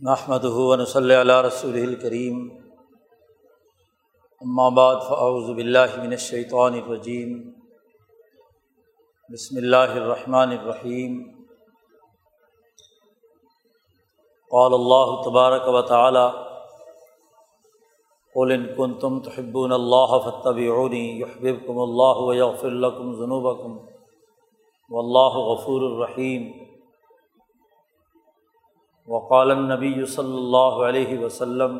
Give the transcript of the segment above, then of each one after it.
نحمد ہُون صلی اللہ رسول الکریم بعد فاعوذ باللہ من الشیطان الرجیم بسم اللہ الرحمن الرحیم قال اللہ تبارک و تعالی قل ان کنتم تحبون اللہ فتبعونی یحببکم اللہ ویغفر لکم ذنوبکم واللہ غفور الرحیم وقال نبی صلی اللہ علیہ وسلم،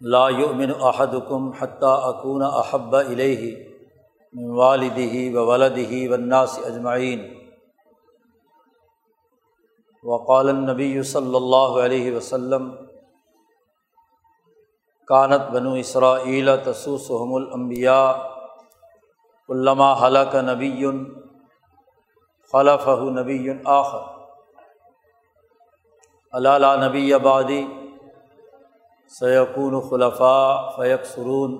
لا يؤمن احدكم حتى اكون احب اليه من والده وولده والناس اجمعین وقال النبی صلی اللہ علیہ وسلم کانت بنو اسرائیل تسوسحم الانبیاء علامہ حلق نبی خلف نبی آخر. علالہ نبی آبادی سیقون خلفاء فیق سرون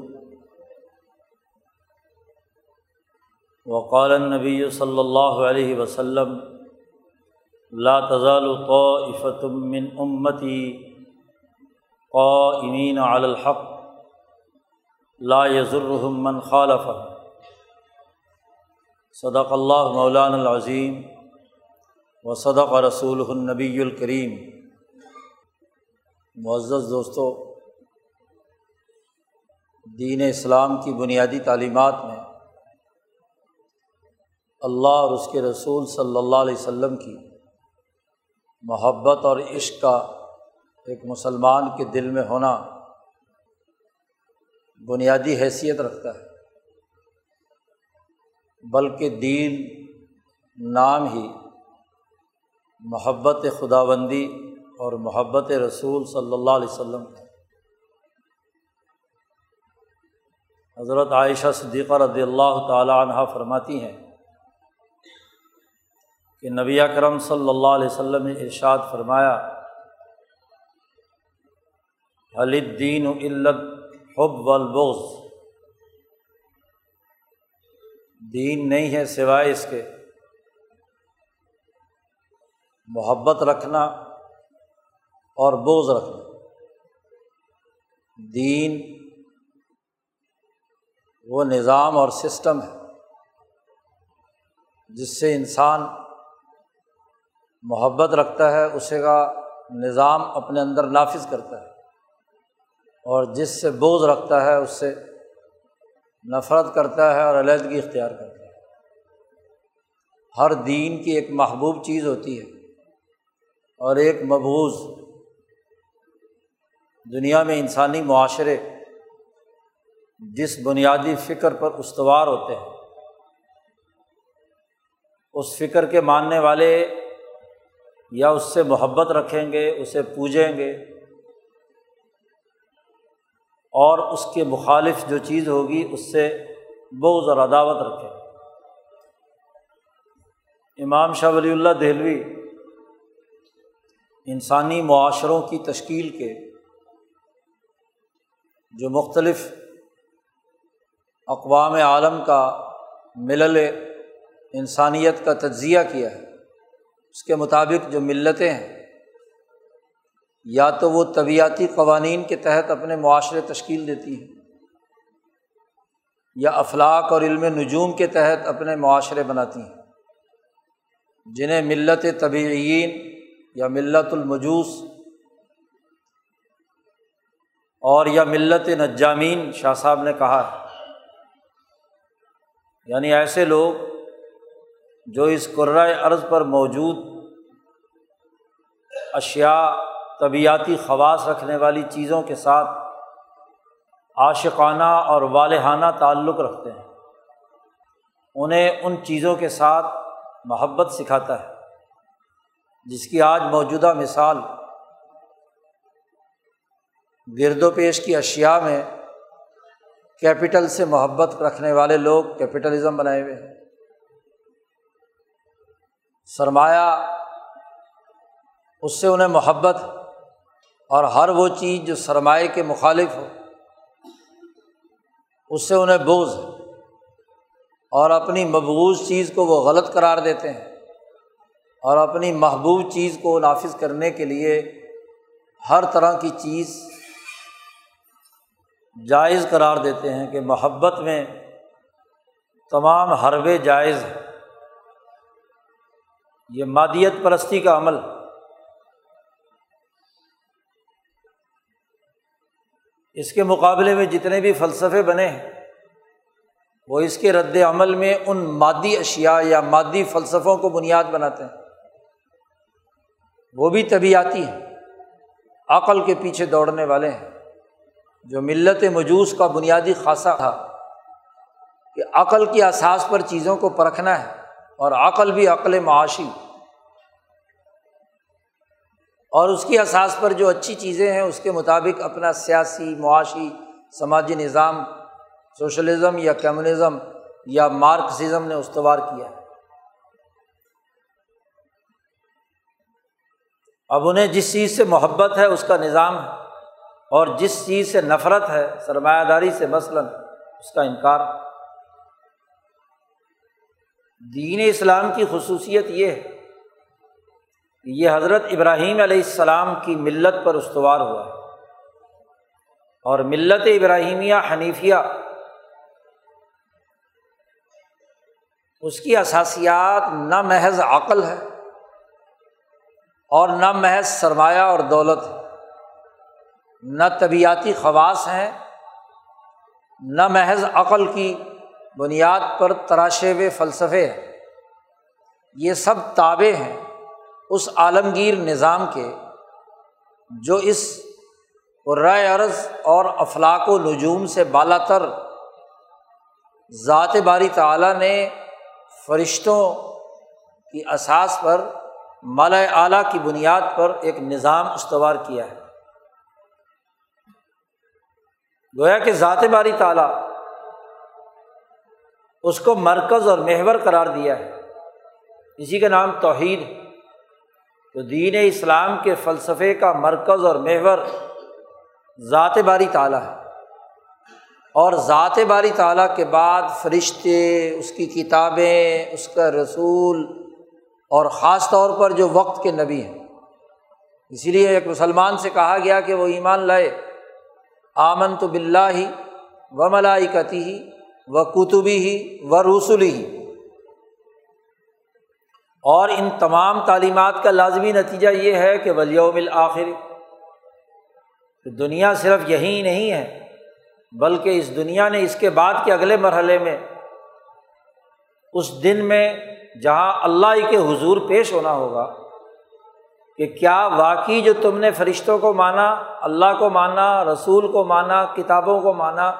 وقال نبی صلی اللہ علیہ وسلم لا تزال طائفة من امتی قائمین علی الحق لا يضرهم من خالف صدق اللہ مولان العظیم و صدق رسول النبی الکریم معزز دوستوں دین اسلام کی بنیادی تعلیمات میں اللہ اور اس کے رسول صلی اللہ علیہ وسلم کی محبت اور عشق کا ایک مسلمان کے دل میں ہونا بنیادی حیثیت رکھتا ہے۔ بلکہ دین نام ہی محبت خدا بندی اور محبت رسول صلی اللہ علیہ وسلم حضرت عائشہ صدیقہ رضی اللہ تعالیٰ عنہ فرماتی ہیں کہ نبی کرم صلی اللہ علیہ وسلم نے ارشاد فرمایا الدین علت حب والبغض دین نہیں ہے سوائے اس کے۔ محبت رکھنا اور بوز رکھنا دین وہ نظام اور سسٹم ہے جس سے انسان محبت رکھتا ہے، اسے کا نظام اپنے اندر نافذ کرتا ہے اور جس سے بوجھ رکھتا ہے، اس سے نفرت کرتا ہے اور علیحدگی اختیار کرتا ہے۔ ہر دین کی ایک محبوب چیز ہوتی ہے اور ایک مبوض دنیا میں انسانی معاشرے جس بنیادی فکر پر استوار ہوتے ہیں، اس فکر کے ماننے والے یا اس سے محبت رکھیں گے، اسے پوجیں گے، اور اس کے مخالف جو چیز ہوگی، اس سے بہت اور عداوت رکھیں۔ امام شاہ ولی اللہ دہلوی انسانی معاشروں کی تشکیل کے جو مختلف اقوام عالم کا ملل انسانیت کا تجزیہ کیا ہے، اس کے مطابق جو ملتیں ہیں، یا تو وہ طبیعتی قوانین کے تحت اپنے معاشرے تشکیل دیتی ہیں، یا افلاق اور علم نجوم کے تحت اپنے معاشرے بناتی ہیں۔ جنہیں ملت طبعین یا ملت المجوس اور یا ملت نجامین، شاہ صاحب نے کہا ہے۔ یعنی ایسے لوگ جو اس قرۂۂ عرض پر موجود اشیا طبیعتی خواص رکھنے والی چیزوں کے ساتھ عاشقانہ اور والحانہ تعلق رکھتے ہیں۔ انہیں ان چیزوں کے ساتھ محبت سکھاتا ہے۔ جس کی آج موجودہ مثال گرد و پیش کی اشیا میں کیپٹل سے محبت رکھنے والے لوگ کیپٹلزم بنائے ہوئے ہیں۔ سرمایہ، اس سے انہیں محبت اور ہر وہ چیز جو سرمایہ کے مخالف ہو، اس سے انہیں بوجھ اور اپنی مبوض چیز کو وہ غلط قرار دیتے ہیں۔ اور اپنی محبوب چیز کو نافذ کرنے کے لیے ہر طرح کی چیز جائز قرار دیتے ہیں کہ محبت میں تمام حربے جائز ہیں۔ یہ مادیت پرستی کا عمل۔ اس کے مقابلے میں جتنے بھی فلسفے بنے ہیں، وہ اس کے رد عمل میں ان مادی اشیا یا مادی فلسفوں کو بنیاد بناتے ہیں۔ وہ بھی طبیعتی ہیں، عقل کے پیچھے دوڑنے والے ہیں۔ جو ملت مجوس کا بنیادی خاصہ تھا کہ عقل کی احساس پر چیزوں کو پرکھنا ہے اور عقل بھی عقل معاشی۔ اور اس کی احساس پر جو اچھی چیزیں ہیں، اس کے مطابق اپنا سیاسی، معاشی، سماجی نظام، سوشلزم یا کمیونزم یا مارکسزم نے استوار کیا ہے۔ اب انہیں جس چیز سے محبت ہے، اس کا نظام ہے۔ اور جس چیز سے نفرت ہے، سرمایہ داری سے مثلاً، اس کا انکار۔ دین اسلام کی خصوصیت یہ ہے کہ یہ حضرت ابراہیم علیہ السلام کی ملت پر استوار ہوا ہے۔ اور ملت ابراہیمیہ حنیفیہ، اس کی اثاسیات نہ محض عقل ہے اور نہ محض سرمایہ اور دولت ہے۔ نہ طبیعتی خواص ہیں، نہ محض عقل کی بنیاد پر تراشے ہوئے فلسفے ہیں۔ یہ سب تابے ہیں اس عالمگیر نظام کے، جو اس رائے عرض اور افلاق و نجوم سے بالا تر ذات باری تعلیٰ نے فرشتوں کی اساس پر مالا اعلیٰ کی بنیاد پر ایک نظام استوار کیا ہے۔ گویا کہ ذات باری تعالیٰ اس کو مرکز اور محور قرار دیا ہے۔ اسی کا نام توحید تو دین اسلام کے فلسفے کا مرکز اور محور ذات باری تعالیٰ ہے۔ اور ذات باری تعالیٰ کے بعد فرشتے، اس کی کتابیں، اس کا رسول اور خاص طور پر جو وقت کے نبی ہیں۔ اسی لیے ایک مسلمان سے کہا گیا کہ وہ ایمان لائے۔ آمن تو بلّہ ہی و ملائکتی ہی و کتبی ہی و رسولی ہی اور ان تمام تعلیمات کا لازمی نتیجہ یہ ہے کہ ولیوم الآخر دنیا صرف یہی نہیں ہے، بلکہ اس دنیا نے اس کے بعد کے اگلے مرحلے میں، اس دن میں جہاں اللہ کے حضور پیش ہونا ہوگا کہ کیا واقعی جو تم نے فرشتوں کو مانا، اللہ کو مانا، رسول کو مانا، کتابوں کو مانا،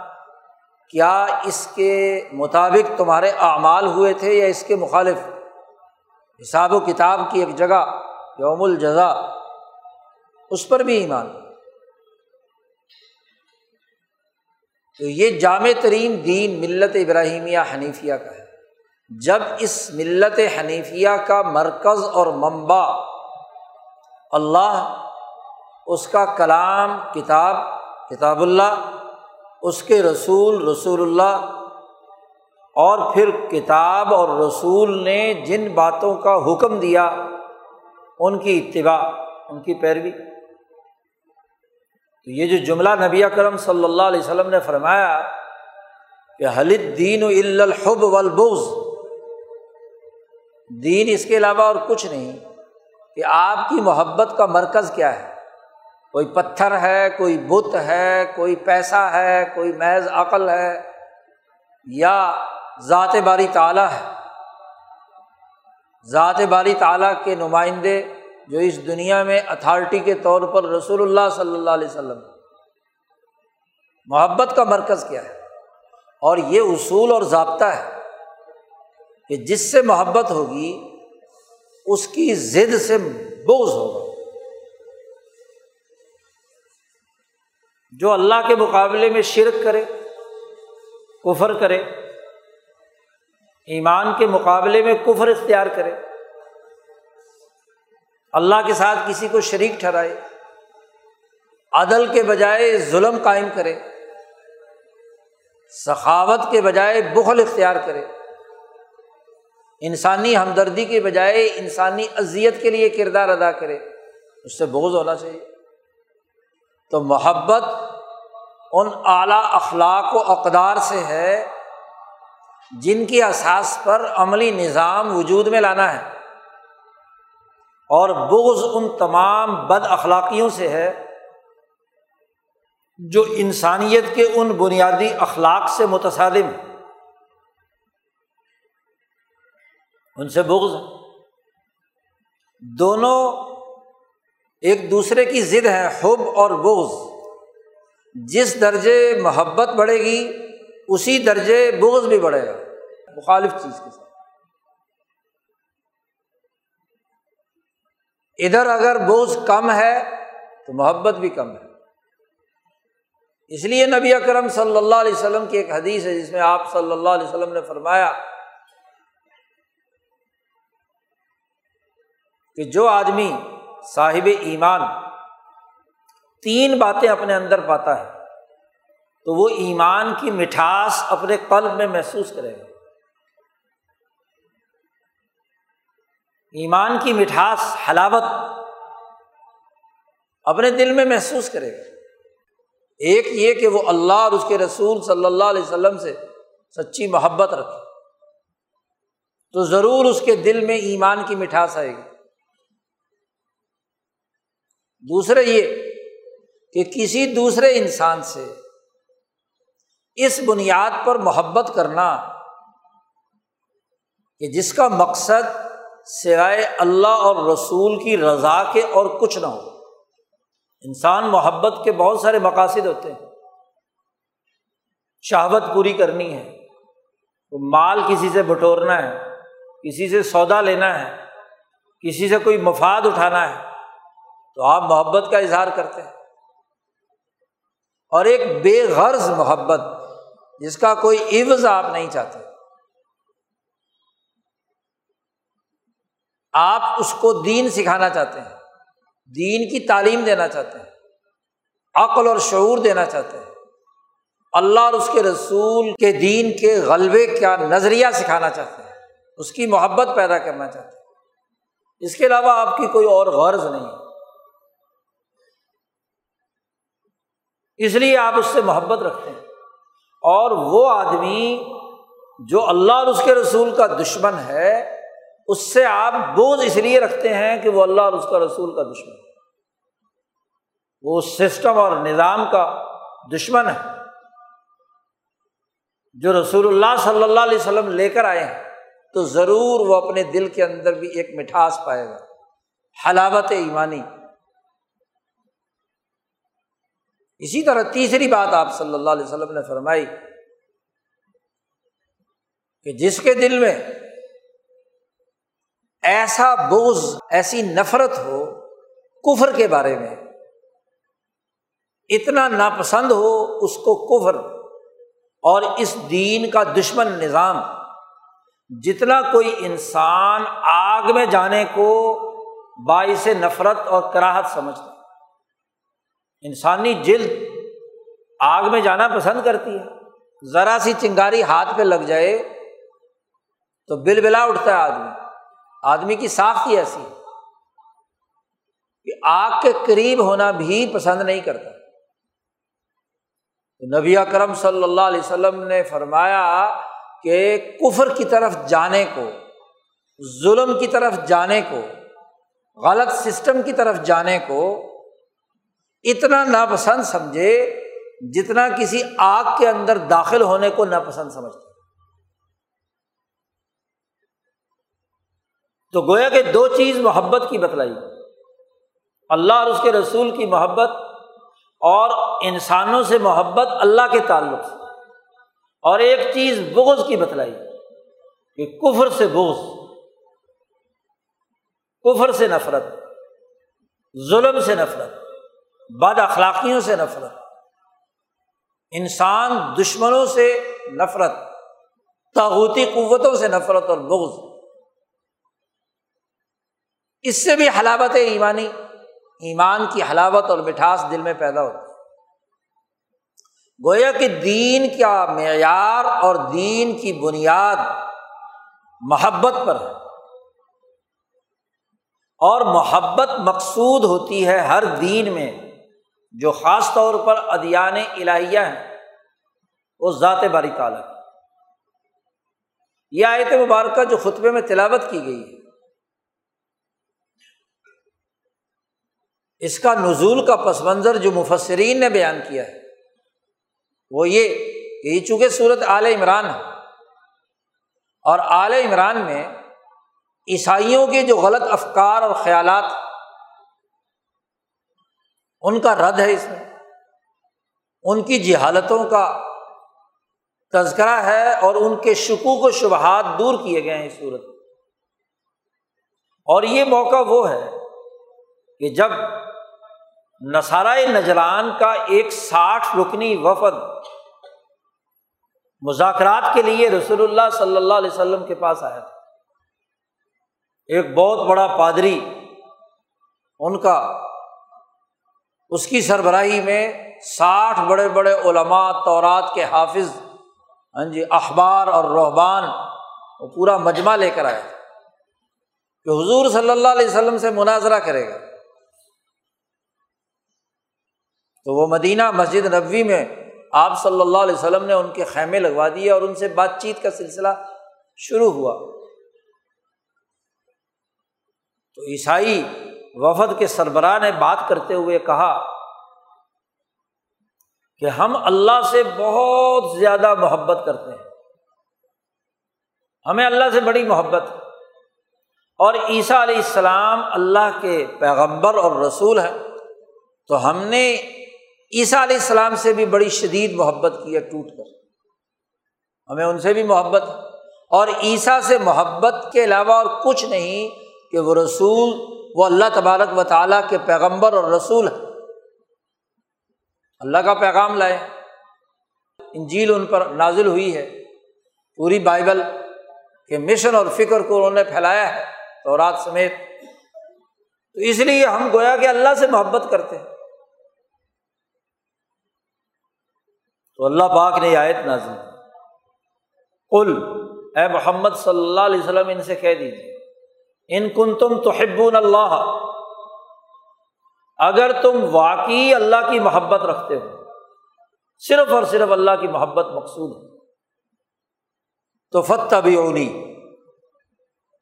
کیا اس کے مطابق تمہارے اعمال ہوئے تھے یا اس کے مخالف؟ حساب و کتاب کی ایک جگہ، یوم الجزا اس پر بھی ایمان۔ تو یہ جامع ترین دین ملت ابراہیمیہ حنیفیہ کا ہے۔ جب اس ملت حنیفیہ کا مرکز اور منبع اللہ اس کا کلام کتاب کتاب اللہ، اس کے رسول رسول اللہ، اور پھر کتاب اور رسول نے جن باتوں کا حکم دیا، ان کی اتباع، ان کی پیروی۔ تو یہ جو جملہ نبی کرم صلی اللہ علیہ وسلم نے فرمایا کہ حلد دین و الحب والبغض، دین اس کے علاوہ اور کچھ نہیں۔ کہ آپ کی محبت کا مرکز کیا ہے؟ کوئی پتھر ہے، کوئی بت ہے، کوئی پیسہ ہے، کوئی محض عقل ہے، یا ذات باری تعلیٰ ہے؟ ذات باری تعلیٰ کے نمائندے جو اس دنیا میں اتھارٹی کے طور پر رسول اللہ صلی اللہ علیہ وسلم محبت کا مرکز کیا ہے؟ اور یہ اصول اور ضابطہ ہے کہ جس سے محبت ہوگی اس کی ضد سے بوز ہوگا۔ جو اللہ کے مقابلے میں شرک کرے، کفر کرے، ایمان کے مقابلے میں کفر اختیار کرے، اللہ کے ساتھ کسی کو شریک ٹھہرائے، عدل کے بجائے ظلم قائم کرے، سخاوت کے بجائے بخل اختیار کرے۔ انسانی ہمدردی کے بجائے انسانی اذیت کے لیے کردار ادا کرے، اس سے بوجھ ہونا چاہیے۔ تو محبت ان اعلیٰ اخلاق و اقدار سے ہے جن کی اساس پر عملی نظام وجود میں لانا ہے۔ اور بغض ان تمام بد اخلاقیوں سے ہے جو انسانیت کے ان بنیادی اخلاق سے متصادم ان سے بغض دونوں ایک دوسرے کی ضد ہے، حب اور بغض۔ جس درجے محبت بڑھے گی، اسی درجے بغض بھی بڑھے گا۔ مخالف چیز کے ساتھ۔ ادھر اگر بوجھ کم ہے، تو محبت بھی کم ہے۔ اس لیے نبی اکرم صلی اللہ علیہ وسلم کی ایک حدیث ہے، جس میں آپ صلی اللہ علیہ وسلم نے فرمایا کہ جو آدمی صاحب ایمان تین باتیں اپنے اندر پاتا ہے، تو وہ ایمان کی مٹھاس اپنے قلب میں محسوس کرے گا۔ ایمان کی مٹھاس حلاوت اپنے دل میں محسوس کرے گا۔ ایک یہ کہ وہ اللہ اور اس کے رسول صلی اللہ علیہ وسلم سے سچی محبت رکھے۔ تو ضرور اس کے دل میں ایمان کی مٹھاس آئے گی۔ دوسرے یہ کہ کسی دوسرے انسان سے اس بنیاد پر محبت کرنا کہ جس کا مقصد سوائے اللہ اور رسول کی رضا کے اور کچھ نہ ہو۔ انسان محبت کے بہت سارے مقاصد ہوتے ہیں۔ شہوت پوری کرنی ہے۔ تو مال کسی سے بٹورنا ہے، کسی سے سودا لینا ہے، کسی سے کوئی مفاد اٹھانا ہے۔ تو آپ محبت کا اظہار کرتے ہیں۔ اور ایک بے غرض محبت، جس کا کوئی عوض آپ نہیں چاہتے۔ آپ اس کو دین سکھانا چاہتے ہیں، دین کی تعلیم دینا چاہتے ہیں، عقل اور شعور دینا چاہتے ہیں۔ اللہ اور اس کے رسول کے دین کے غلبے کا نظریہ سکھانا چاہتے ہیں۔ اس کی محبت پیدا کرنا چاہتے ہیں۔ اس کے علاوہ آپ کی کوئی اور غرض نہیں ہے۔ اس لیے آپ اس سے محبت رکھتے ہیں۔ اور وہ آدمی جو اللہ اور اس کے رسول کا دشمن ہے، اس سے آپ بوجھ اس لیے رکھتے ہیں کہ وہ اللہ اور اس کا رسول کا دشمن ہے۔ وہ سسٹم اور نظام کا دشمن ہے۔ جو رسول اللہ صلی اللہ علیہ وسلم لے کر آئے ہیں، تو ضرور وہ اپنے دل کے اندر بھی ایک مٹھاس پائے گا۔ حلاوت ایمانی۔ اسی طرح تیسری بات آپ صلی اللہ علیہ وسلم نے فرمائی کہ جس کے دل میں ایسا بوز ایسی نفرت ہو کفر کے بارے میں، اتنا ناپسند ہو اس کو کفر اور اس دین کا دشمن نظام، جتنا کوئی انسان آگ میں جانے کو باعث نفرت اور کراہت سمجھتا۔ انسانی جلد آگ میں جانا پسند کرتی ہے۔ ذرا سی چنگاری ہاتھ پہ لگ جائے تو بل بلا اٹھتا ہے آدمی۔ آدمی کی ساخت ہی ایسی ہے کہ آگ کے قریب ہونا بھی پسند نہیں کرتا۔ نبی اکرم صلی اللہ علیہ وسلم نے فرمایا کہ کفر کی طرف جانے کو، ظلم کی طرف جانے کو، غلط سسٹم کی طرف جانے کو اتنا ناپسند سمجھے جتنا کسی آگ کے اندر داخل ہونے کو ناپسند سمجھتے۔ تو گویا کہ دو چیز محبت کی بتلائی۔ اللہ اور اس کے رسول کی محبت اور انسانوں سے محبت اللہ کے تعلق سے۔ اور ایک چیز بغض کی بتلائی کہ کفر سے بغض، کفر سے نفرت، ظلم سے نفرت۔ بد اخلاقیوں سے نفرت۔ انسان دشمنوں سے نفرت تاغوتی قوتوں سے نفرت اور بغض۔ اس سے بھی حلاوت ایمانی۔ ایمان کی حلاوت اور مٹھاس دل میں پیدا ہوتی گویا کہ دین کا معیار اور دین کی بنیاد محبت پر ہے۔ اور محبت مقصود ہوتی ہے ہر دین میں۔ جو خاص طور پر ادیان الہیہ ہیں، وہ ذات باری تعالیٰ یہ آیت مبارکہ جو خطبے میں تلاوت کی گئی ہے، اس کا نزول کا پس منظر جو مفسرین نے بیان کیا ہے، وہ یہ کہ یہ چونکہ صورت اعلی عمران ہے، اور اعلی عمران میں عیسائیوں کے جو غلط افکار اور خیالات ان کا رد ہے اس میں۔ ان کی جہالتوں کا تذکرہ ہے اور ان کے شکوک و شبہات دور کیے گئے ہیں اس صورت اور یہ موقع وہ ہے کہ جب نصارۂ نجران کا ایک ساٹھ رکنی وفد مذاکرات کے لیے رسول اللہ صلی اللہ علیہ وسلم کے پاس آیا تھا، ایک بہت بڑا پادری ان کا اس کی سربراہی میں ساٹھ بڑے بڑے علماء تورات کے حافظ ہاں جی اخبار اور رحبان وہ پورا مجمع لے کر آیا کہ حضور صلی اللہ علیہ وسلم سے مناظرہ کرے گا۔ تو وہ مدینہ مسجد نبوی میں آپ صلی اللہ علیہ وسلم نے ان کے خیمے لگوا دیے اور ان سے بات چیت کا سلسلہ شروع ہوا۔ تو عیسائی وفد کے سربراہ نے بات کرتے ہوئے کہا کہ ہم اللہ سے بہت زیادہ محبت کرتے ہیں۔ ہمیں اللہ سے بڑی محبت۔ اور عیسیٰ علیہ السلام اللہ کے پیغمبر اور رسول ہیں۔ تو ہم نے عیسیٰ علیہ السلام سے بھی بڑی شدید محبت کی ہے ٹوٹ کر۔ ہمیں ان سے بھی محبت۔ اور عیسیٰ سے محبت کے علاوہ اور کچھ نہیں کہ وہ رسول وہ اللہ تبارک و تعالیٰ کے پیغمبر اور رسول ہے اللہ کا پیغام لائے۔ انجیل ان پر نازل ہوئی ہے۔ پوری بائبل کے مشن اور فکر کو انہوں نے پھیلایا ہے تو رات سمیت۔ تو اس لیے ہم گویا کہ اللہ سے محبت کرتے ہیں۔ تو اللہ پاک نے آیت نازل کل اے محمد صلی اللہ علیہ وسلم، ان سے کہہ دیجیے ان کن تم تو اللہ۔ اگر تم واقعی اللہ کی محبت رکھتے ہو، صرف اور صرف اللہ کی محبت مقصود ہے۔ تو فتح بھی اونی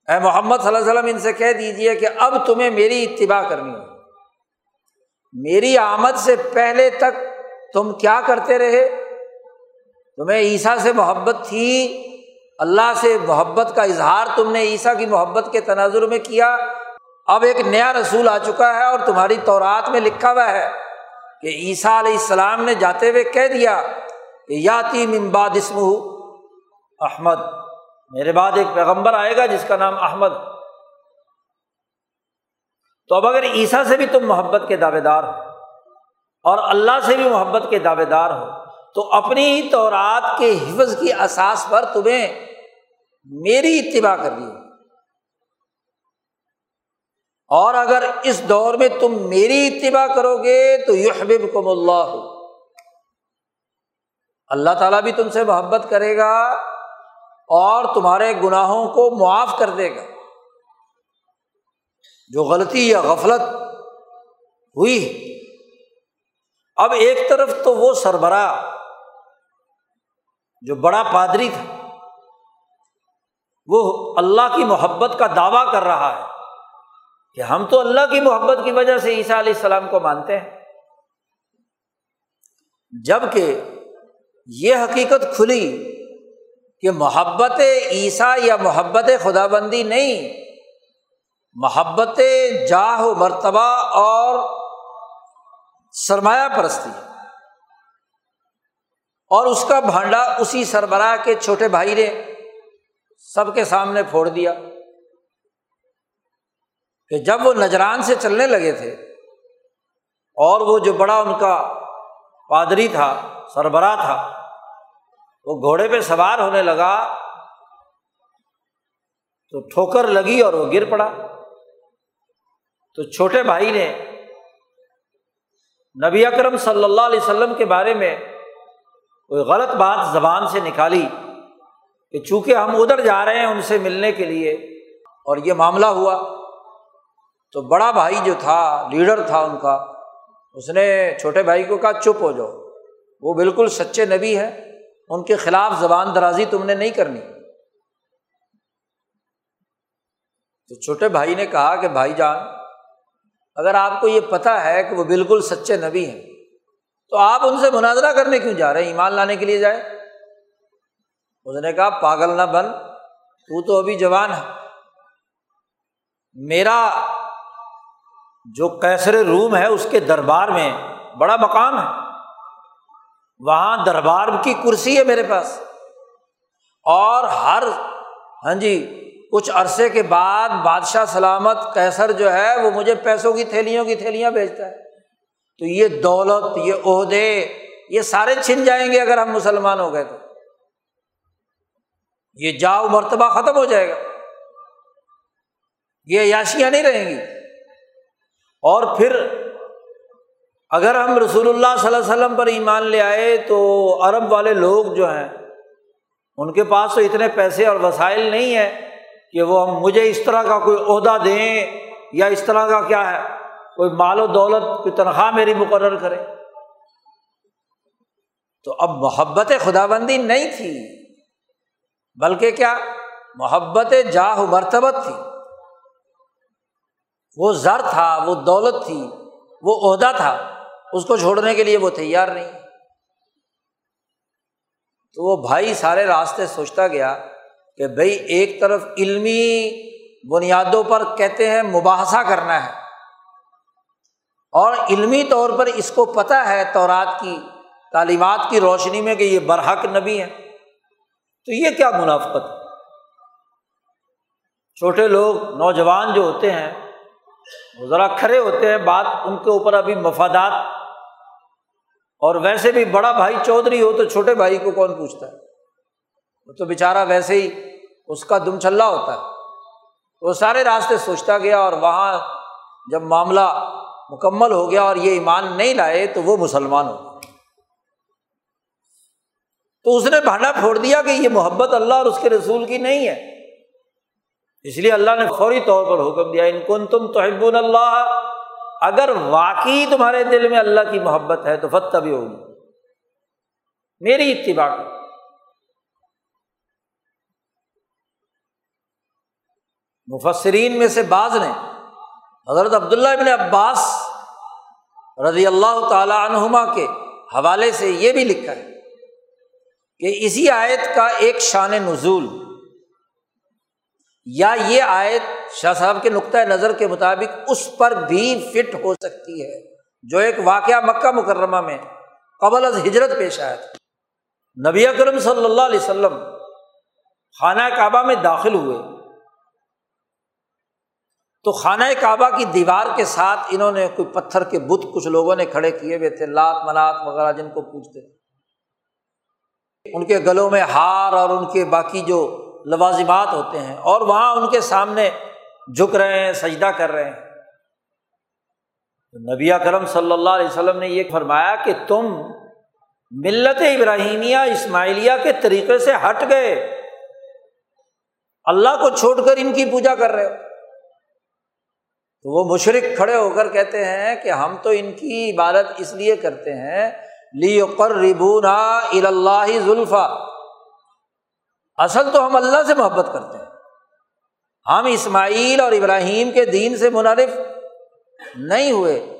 اے محمد صلی اللہ علیہ وسلم، ان سے کہہ دیجیے کہ اب تمہیں میری اتباع کرنی ہو میری آمد سے پہلے تک تم کیا کرتے رہے؟ تمہیں عیسیٰ سے محبت تھی اللہ سے محبت کا اظہار تم نے عیسیٰ کی محبت کے تناظر میں کیا۔ اب ایک نیا رسول آ چکا ہے اور تمہاری تورات میں لکھا ہوا ہے کہ عیسیٰ علیہ السلام نے جاتے ہوئے کہہ دیا کہ یاتی ممباد اسم احمد۔ میرے بعد ایک پیغمبر آئے گا جس کا نام احمد۔ تو اب اگر عیسیٰ سے بھی تم محبت کے دعوے دار ہو اور اللہ سے بھی محبت کے دعوے دار ہو تو اپنی ہی تورات کے حفظ کی اساس پر تمہیں میری اتباع کرنی ہو۔ اور اگر اس دور میں تم میری اتباع کرو گے تو یحبب کم اللہ۔ اللہ تعالیٰ بھی تم سے محبت کرے گا اور تمہارے گناہوں کو معاف کر دے گا۔ جو غلطی یا غفلت ہوئی، اب ایک طرف تو وہ سربراہ جو بڑا پادری تھا۔ وہ اللہ کی محبت کا دعویٰ کر رہا ہے کہ ہم تو اللہ کی محبت کی وجہ سے عیسیٰ علیہ السلام کو مانتے ہیں۔ جبکہ یہ حقیقت کھلی کہ محبت عیسیٰ یا محبت خدا بندی نہیں، محبت جاہ و مرتبہ اور سرمایہ پرستی۔ اور اس کا بھانڈا اسی سربراہ کے چھوٹے بھائی نے سب کے سامنے پھوڑ دیا کہ جب وہ نجران سے چلنے لگے تھے اور وہ جو بڑا ان کا پادری تھا، سربراہ تھا، وہ گھوڑے پہ سوار ہونے لگا تو ٹھوکر لگی اور وہ گر پڑا۔ تو چھوٹے بھائی نے نبی اکرم صلی اللہ علیہ وسلم کے بارے میں کوئی غلط بات زبان سے نکالی۔ کہ چونکہ ہم ادھر جا رہے ہیں ان سے ملنے کے لیے، اور یہ معاملہ ہوا، تو بڑا بھائی جو تھا، لیڈر تھا ان کا، اس نے چھوٹے بھائی کو کہا، چپ ہو جاؤ، وہ بالکل سچے نبی ہے ان کے خلاف زبان درازی تم نے نہیں کرنی۔ تو چھوٹے بھائی نے کہا کہ، بھائی جان، اگر آپ کو یہ پتا ہے کہ وہ بالکل سچے نبی ہیں، تو آپ ان سے مناظرہ کرنے کیوں جا رہے ہیں؟ ایمان لانے کے لیے جائے؟ اس نے کہا، پاگل نہ بن، تو تو ابھی جوان ہے۔ میرا جو کیسر روم ہے، اس کے دربار میں بڑا مقام ہے۔ وہاں دربار کی کرسی ہے میرے پاس۔ اور ہر ہاں جی کچھ عرصے کے بعد بادشاہ سلامت کیسر جو ہے، وہ مجھے پیسوں کی تھیلیوں کی تھیلیاں بھیجتا ہے۔ تو یہ دولت، یہ عہدے، یہ سارے چھن جائیں گے اگر ہم مسلمان ہو گئے تو۔ یہ جاؤ، مرتبہ ختم ہو جائے گا۔ یہ عیاشیاں نہیں رہیں گی۔ اور پھر اگر ہم رسول اللہ صلی اللہ علیہ وسلم پر ایمان لے آئے تو عرب والے لوگ جو ہیں، ان کے پاس تو اتنے پیسے اور وسائل نہیں ہے کہ وہ ہم، مجھے اس طرح کا کوئی عہدہ دیں یا اس طرح کا کیا ہے، کوئی مال و دولت کی تنخواہ میری مقرر کرے۔ تو اب محبت خدا بندی نہیں تھی۔ بلکہ کیا محبت جاہ مرتبت تھی۔ وہ زر تھا، وہ دولت تھی، وہ عہدہ تھا۔ اس کو چھوڑنے کے لیے وہ تیار نہیں۔ تو وہ بھائی سارے راستے سوچتا گیا کہ بھائی ایک طرف علمی بنیادوں پر کہتے ہیں مباحثہ کرنا ہے، اور علمی طور پر اس کو پتہ ہے تورات کی، تعلیمات کی روشنی میں کہ یہ برحق نبی ہے تو یہ کیا منافقت چھوٹے لوگ، نوجوان جو ہوتے ہیں، وہ ذرا کھڑے ہوتے ہیں، بات ان کے اوپر ابھی مفادات۔ اور ویسے بھی بڑا بھائی چودھری ہو تو چھوٹے بھائی کو کون پوچھتا ہے؟ وہ تو بےچارا ویسے ہی اس کا دم چلہ ہوتا ہے۔ وہ سارے راستے سوچتا گیا اور وہاں جب معاملہ مکمل ہو گیا اور یہ ایمان نہیں لائے تو وہ مسلمان ہو گیا۔ تو اس نے بھانڈا پھوڑ دیا کہ یہ محبت اللہ اور اس کے رسول کی نہیں ہے۔ اس لیے اللہ نے فوری طور پر حکم دیا، ان کن تم تو اللہ، اگر واقعی تمہارے دل میں اللہ کی محبت ہے تو فتح بھی ہوگی میری اتباع کی مفسرین میں سے بعض نے حضرت عبداللہ ابن عباس رضی اللہ تعالی عنہما کے حوالے سے یہ بھی لکھا ہے۔ کہ اسی آیت کا ایک شان نزول یا یہ آیت شاہ صاحب کے نقطۂ نظر کے مطابق اس پر بھی فٹ ہو سکتی ہے، جو ایک واقعہ مکہ مکرمہ میں قبل از ہجرت پیش آیا تھا۔ نبی اکرم صلی اللہ علیہ وسلم خانہ کعبہ میں داخل ہوئے۔ تو خانہ کعبہ کی دیوار کے ساتھ انہوں نے کوئی پتھر کے بت کچھ لوگوں نے کھڑے کیے ہوئے تھے، لات منات وغیرہ جن کو پوچھتے تھے۔ ان کے گلوں میں ہار اور ان کے باقی جو لوازمات ہوتے ہیں اور وہاں ان کے سامنے جھک رہے ہیں، سجدہ کر رہے ہیں۔ نبی کرم صلی اللہ علیہ وسلم نے یہ فرمایا کہ تم ملت ابراہیمیہ، اسماعیلیہ کے طریقے سے ہٹ گئے۔ اللہ کو چھوڑ کر ان کی پوجا کر رہے ہو۔ تو وہ مشرق کھڑے ہو کر کہتے ہیں کہ ہم تو ان کی عبادت اس لیے کرتے ہیں لی قر اللہ ذلفا اصل تو ہم اللہ سے محبت کرتے ہیں۔ ہم اسماعیل اور ابراہیم کے دین سے منرف نہیں ہوئے۔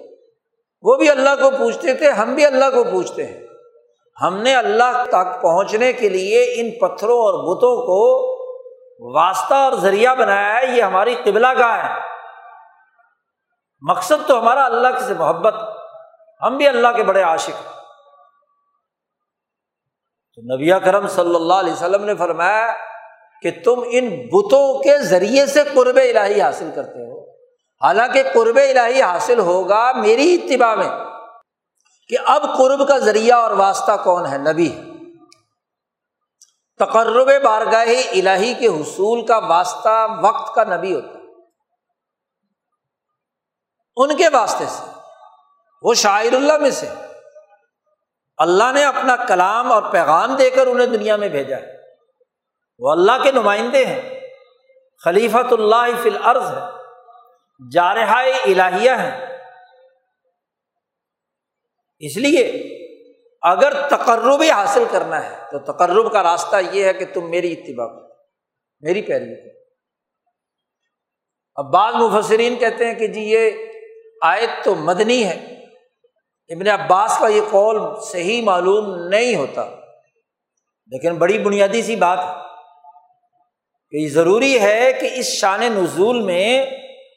وہ بھی اللہ کو پوچھتے تھے، ہم بھی اللہ کو پوچھتے ہیں۔ ہم نے اللہ تک پہنچنے کے لیے ان پتھروں اور بتوں کو واسطہ اور ذریعہ بنایا ہے۔ یہ ہماری قبلہ کا ہے۔ مقصد تو ہمارا اللہ سے محبت۔ ہم بھی اللہ کے بڑے عاشق ہیں۔ تو نبی کرم صلی اللہ علیہ وسلم نے فرمایا کہ تم ان بتوں کے ذریعے سے قرب الہی حاصل کرتے ہو۔ حالانکہ قرب الہی حاصل ہوگا میری اتباع میں کہ اب قرب کا ذریعہ اور واسطہ کون ہے؟ نبی۔ تقرب بارگاہ الہی کے حصول کا واسطہ وقت کا نبی ہوتا ہے۔ ان کے واسطے سے۔ وہ شاعر اللہ میں سے۔ اللہ نے اپنا کلام اور پیغام دے کر انہیں دنیا میں بھیجا ہے۔ وہ اللہ کے نمائندے ہیں۔ خلیفۃ اللہ فی الارض ہے۔ جارحہ الہیہ ہیں۔ اس لیے اگر تقربی حاصل کرنا ہے تو تقرب کا راستہ یہ ہے کہ تم میری اتباع کرو، میری پیروی کرو۔ اب بعض مفسرین کہتے ہیں کہ جی یہ آیت تو مدنی ہے۔ ابن عباس کا یہ قول صحیح معلوم نہیں ہوتا۔ لیکن بڑی بنیادی سی بات ہے کہ ضروری ہے کہ اس شان نزول میں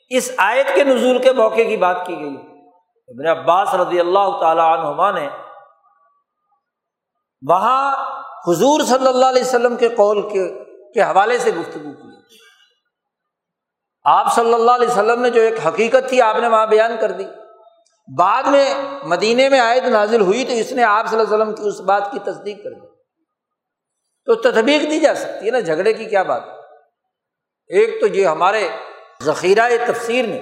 اس آیت کے نزول کے موقع کی بات کی گئی۔ ابن عباس رضی اللہ تعالیٰ عنہما نے وہاں حضور صلی اللہ علیہ وسلم کے قول کے کے حوالے سے گفتگو کی۔ آپ صلی اللہ علیہ وسلم نے جو ایک حقیقت تھی آپ نے وہاں بیان کر دی۔ بعد میں مدینے میں آیت نازل ہوئی تو اس نے آپ صلی اللہ علیہ وسلم کی اس بات کی تصدیق کر دی۔ تو تدبیق دی جا سکتی ہے نا، جھگڑے کی کیا بات ایک تو یہ ہمارے ذخیرہ تفسیر میں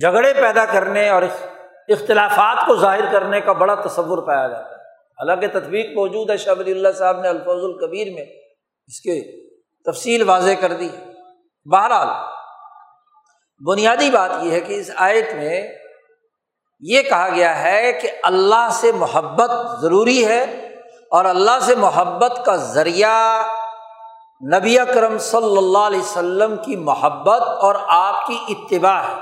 جھگڑے پیدا کرنے اور اختلافات کو ظاہر کرنے کا بڑا تصور پایا جاتا ہے۔ حالانکہ تطبیق موجود ہے، شاہ ولی اللہ صاحب نے الفوظ القبیر میں اس کے تفصیل واضح کر دی بہرحال بنیادی بات یہ ہے کہ اس آیت میں یہ کہا گیا ہے کہ اللہ سے محبت ضروری ہے اور اللہ سے محبت کا ذریعہ نبی اکرم صلی اللہ علیہ وسلم کی محبت اور آپ کی اتباع ہے۔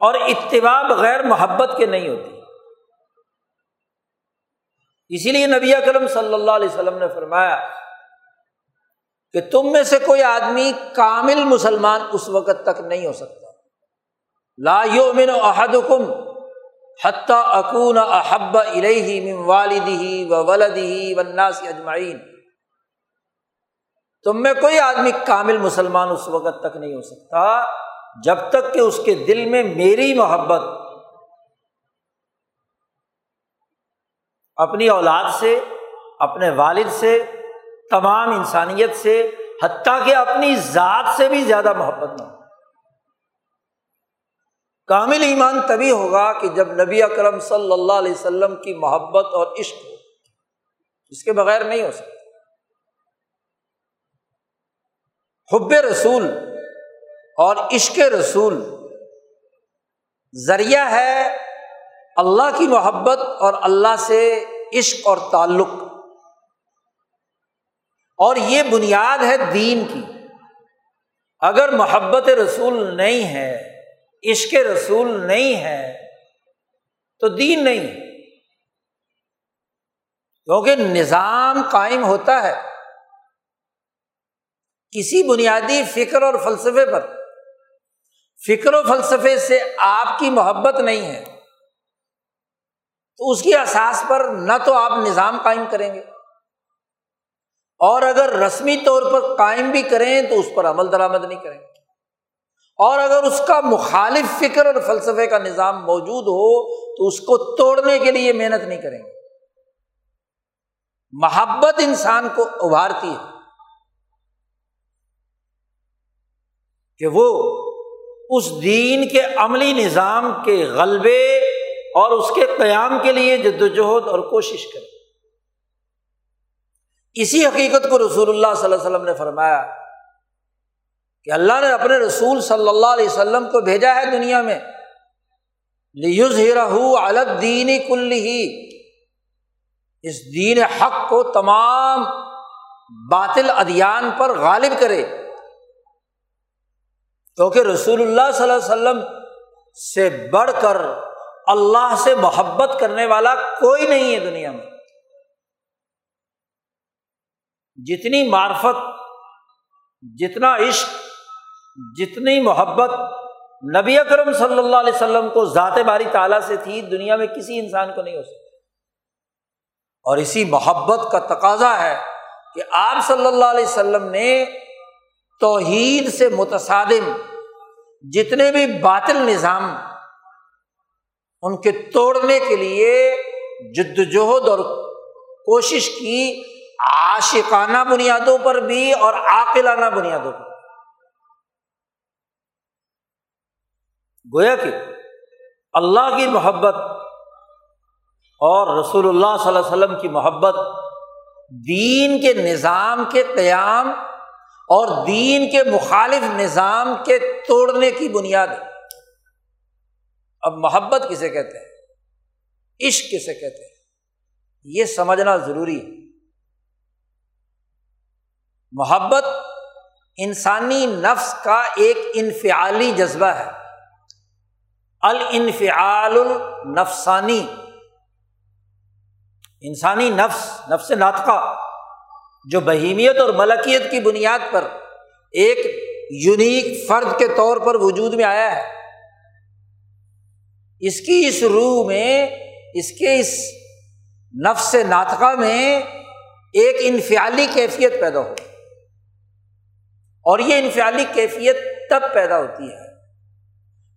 اور اتباع بغیر محبت کے نہیں ہوتی۔ اسی لیے نبی اکرم صلی اللہ علیہ وسلم نے فرمایا کہ تم میں سے کوئی آدمی کامل مسلمان اس وقت تک نہیں ہو سکتا۔ لا یؤمن احدکم حتیٰ اکون احب الیہ من والدہ و ولدہ والناس اجمعین۔ تم میں کوئی آدمی کامل مسلمان اس وقت تک نہیں ہو سکتا جب تک کہ اس کے دل میں میری محبت اپنی اولاد سے، اپنے والد سے تمام انسانیت سے، حتیٰ کہ اپنی ذات سے بھی زیادہ محبت نہ ہو۔ کامل ایمان تبھی ہوگا کہ جب نبی اکرم صلی اللہ علیہ وسلم کی محبت اور عشق ہو، اس کے بغیر نہیں ہو سکتا۔ حب رسول اور عشق رسول ذریعہ ہے اللہ کی محبت اور اللہ سے عشق اور تعلق۔ اور یہ بنیاد ہے دین کی۔ اگر محبت رسول نہیں ہے، عشق رسول نہیں ہے، تو دین نہیں۔ کیونکہ نظام قائم ہوتا ہے۔ کسی بنیادی فکر اور فلسفے پر۔ فکر و فلسفے سے آپ کی محبت نہیں ہے۔ تو اس کی احساس پر نہ تو آپ نظام قائم کریں گے۔ اور اگر رسمی طور پر قائم بھی کریں تو اس پر عمل درآمد نہیں کریں۔ گے اور اگر اس کا مخالف فکر اور فلسفے کا نظام موجود ہو تو اس کو توڑنے کے لیے محنت نہیں کریں۔ گے محبت انسان کو ابھارتی ہے کہ وہ اس دین کے عملی نظام کے غلبے اور اس کے قیام کے لیے جد وجہد اور کوشش کرے۔ اسی حقیقت کو رسول اللہ صلی اللہ علیہ وسلم نے فرمایا کہ اللہ نے اپنے رسول صلی اللہ علیہ وسلم کو بھیجا ہے دنیا میں لیوز الدین کل ہی اس دین حق کو تمام باطل ادیان پر غالب کرے۔ کیونکہ رسول اللہ صلی اللہ علیہ وسلم سے بڑھ کر اللہ سے محبت کرنے والا کوئی نہیں ہے دنیا میں۔ جتنی معرفت، جتنا عشق، جتنی محبت نبی اکرم صلی اللہ علیہ وسلم کو ذات باری تعالیٰ سے تھی، دنیا میں کسی انسان کو نہیں ہو سکتی اور اسی محبت کا تقاضا ہے کہ آپ صلی اللہ علیہ وسلم نے توحید سے متصادم جتنے بھی باطل نظام ان کے توڑنے کے لیے جدوجہد اور کوشش کی عاشقانہ بنیادوں پر بھی اور عاقلانہ بنیادوں پر گویا کہ اللہ کی محبت اور رسول اللہ صلی اللہ علیہ وسلم کی محبت دین کے نظام کے قیام اور دین کے مخالف نظام کے توڑنے کی بنیاد ہے۔ اب محبت کسے کہتے ہیں؟ عشق کسے کہتے ہیں؟ یہ سمجھنا ضروری ہے۔ محبت انسانی نفس کا ایک انفعالی جذبہ ہے۔ الانفعال النفسانی۔ انسانی نفس نفس ناطقہ، جو بہیمیت اور ملکیت کی بنیاد پر ایک یونیک فرد کے طور پر وجود میں آیا ہے۔ اس کی اس روح میں، اس کے اس نفس ناطقہ میں ایک انفعالی کیفیت پیدا ہو۔ اور یہ انفعالی کیفیت تب پیدا ہوتی ہے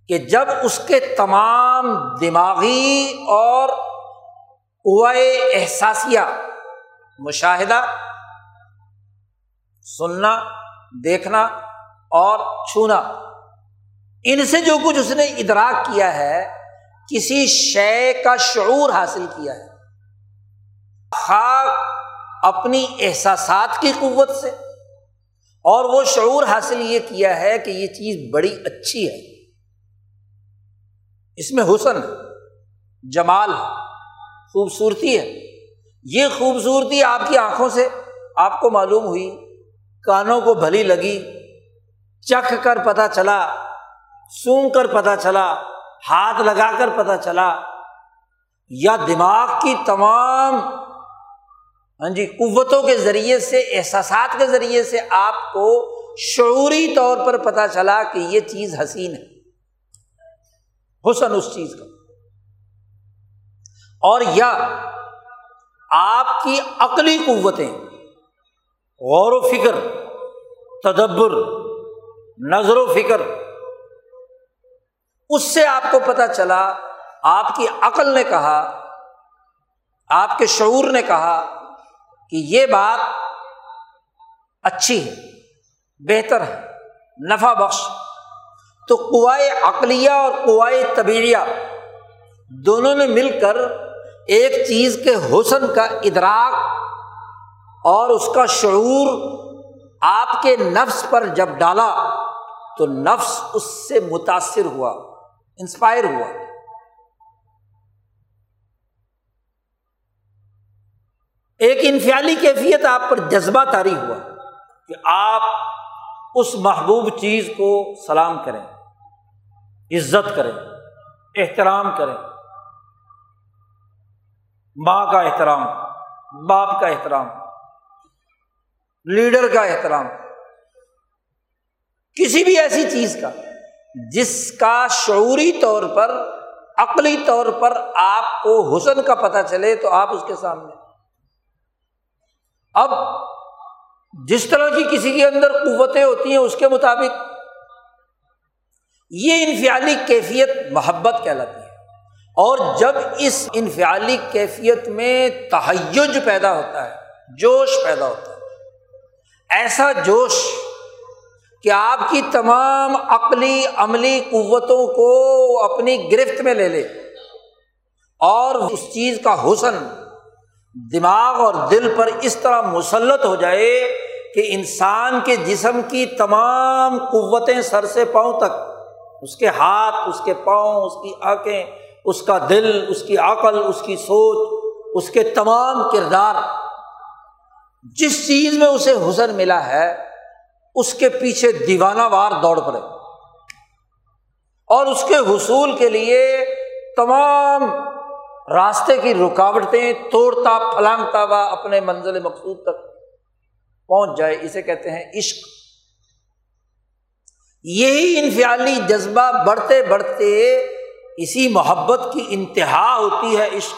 کہ جب اس کے تمام دماغی اور اوائے احساسیہ مشاہدہ، سننا، دیکھنا اور چھونا، ان سے جو کچھ اس نے ادراک کیا ہے، کسی شے کا شعور حاصل کیا ہے۔ خاک اپنی احساسات کی قوت سے۔ اور وہ شعور حاصل یہ کیا ہے کہ یہ چیز بڑی اچھی ہے۔ اس میں حسن جمال خوبصورتی ہے۔ یہ خوبصورتی آپ کی آنکھوں سے آپ کو معلوم ہوئی، کانوں کو بھلی لگی، چکھ کر پتہ چلا، سونگ کر پتہ چلا، ہاتھ لگا کر پتہ چلا، یا دماغ کی تمام ہاں جی قوتوں کے ذریعے سے، احساسات کے ذریعے سے آپ کو شعوری طور پر پتہ چلا کہ یہ چیز حسین ہے۔ حسن اس چیز کا۔ اور یا آپ کی عقلی قوتیں، غور و فکر، تدبر، نظر و فکر، اس سے آپ کو پتہ چلا، آپ کی عقل نے کہا، آپ کے شعور نے کہا کہ یہ بات اچھی ہے، بہتر ہے، نفع بخش۔ تو قوائے عقلیہ اور قوائے طبیعیہ دونوں نے مل کر ایک چیز کے حسن کا ادراک اور اس کا شعور آپ کے نفس پر جب ڈالا تو نفس اس سے متاثر ہوا، انسپائر ہوا۔ ایک انفیالی کیفیت آپ پر جذبہ تاری ہوا کہ آپ اس محبوب چیز کو سلام کریں، عزت کریں، احترام کریں۔ ماں کا احترام، باپ کا احترام، لیڈر کا احترام، کسی بھی ایسی چیز کا، جس کا شعوری طور پر، عقلی طور پر آپ کو حسن کا پتہ چلے تو آپ اس کے سامنے۔ اب جس طرح کی کسی کے اندر قوتیں ہوتی ہیں اس کے مطابق یہ انفیالی کیفیت محبت کہلاتی ہے۔ اور جب اس انفیالی کیفیت میں تحج پیدا ہوتا ہے، جوش پیدا ہوتا ہے، ایسا جوش کہ آپ کی تمام عقلی، عملی قوتوں کو اپنی گرفت میں لے لے اور اس چیز کا حسن دماغ اور دل پر اس طرح مسلط ہو جائے کہ انسان کے جسم کی تمام قوتیں سر سے پاؤں تک، اس کے ہاتھ، اس کے پاؤں، اس کی آنکھیں، اس کا دل، اس کی عقل، اس کی سوچ، اس کے تمام کردار۔ جس چیز میں اسے حسن ملا ہے، اس کے پیچھے دیوانہ وار دوڑ پڑے۔ اور اس کے حصول کے لیے تمام راستے کی رکاوٹیں توڑتا پھلانگتا ہوا اپنے منزل مقصود تک پہنچ جائے، اسے کہتے ہیں عشق۔ یہی انفیالی جذبہ بڑھتے بڑھتے اسی محبت کی انتہا ہوتی ہے عشق۔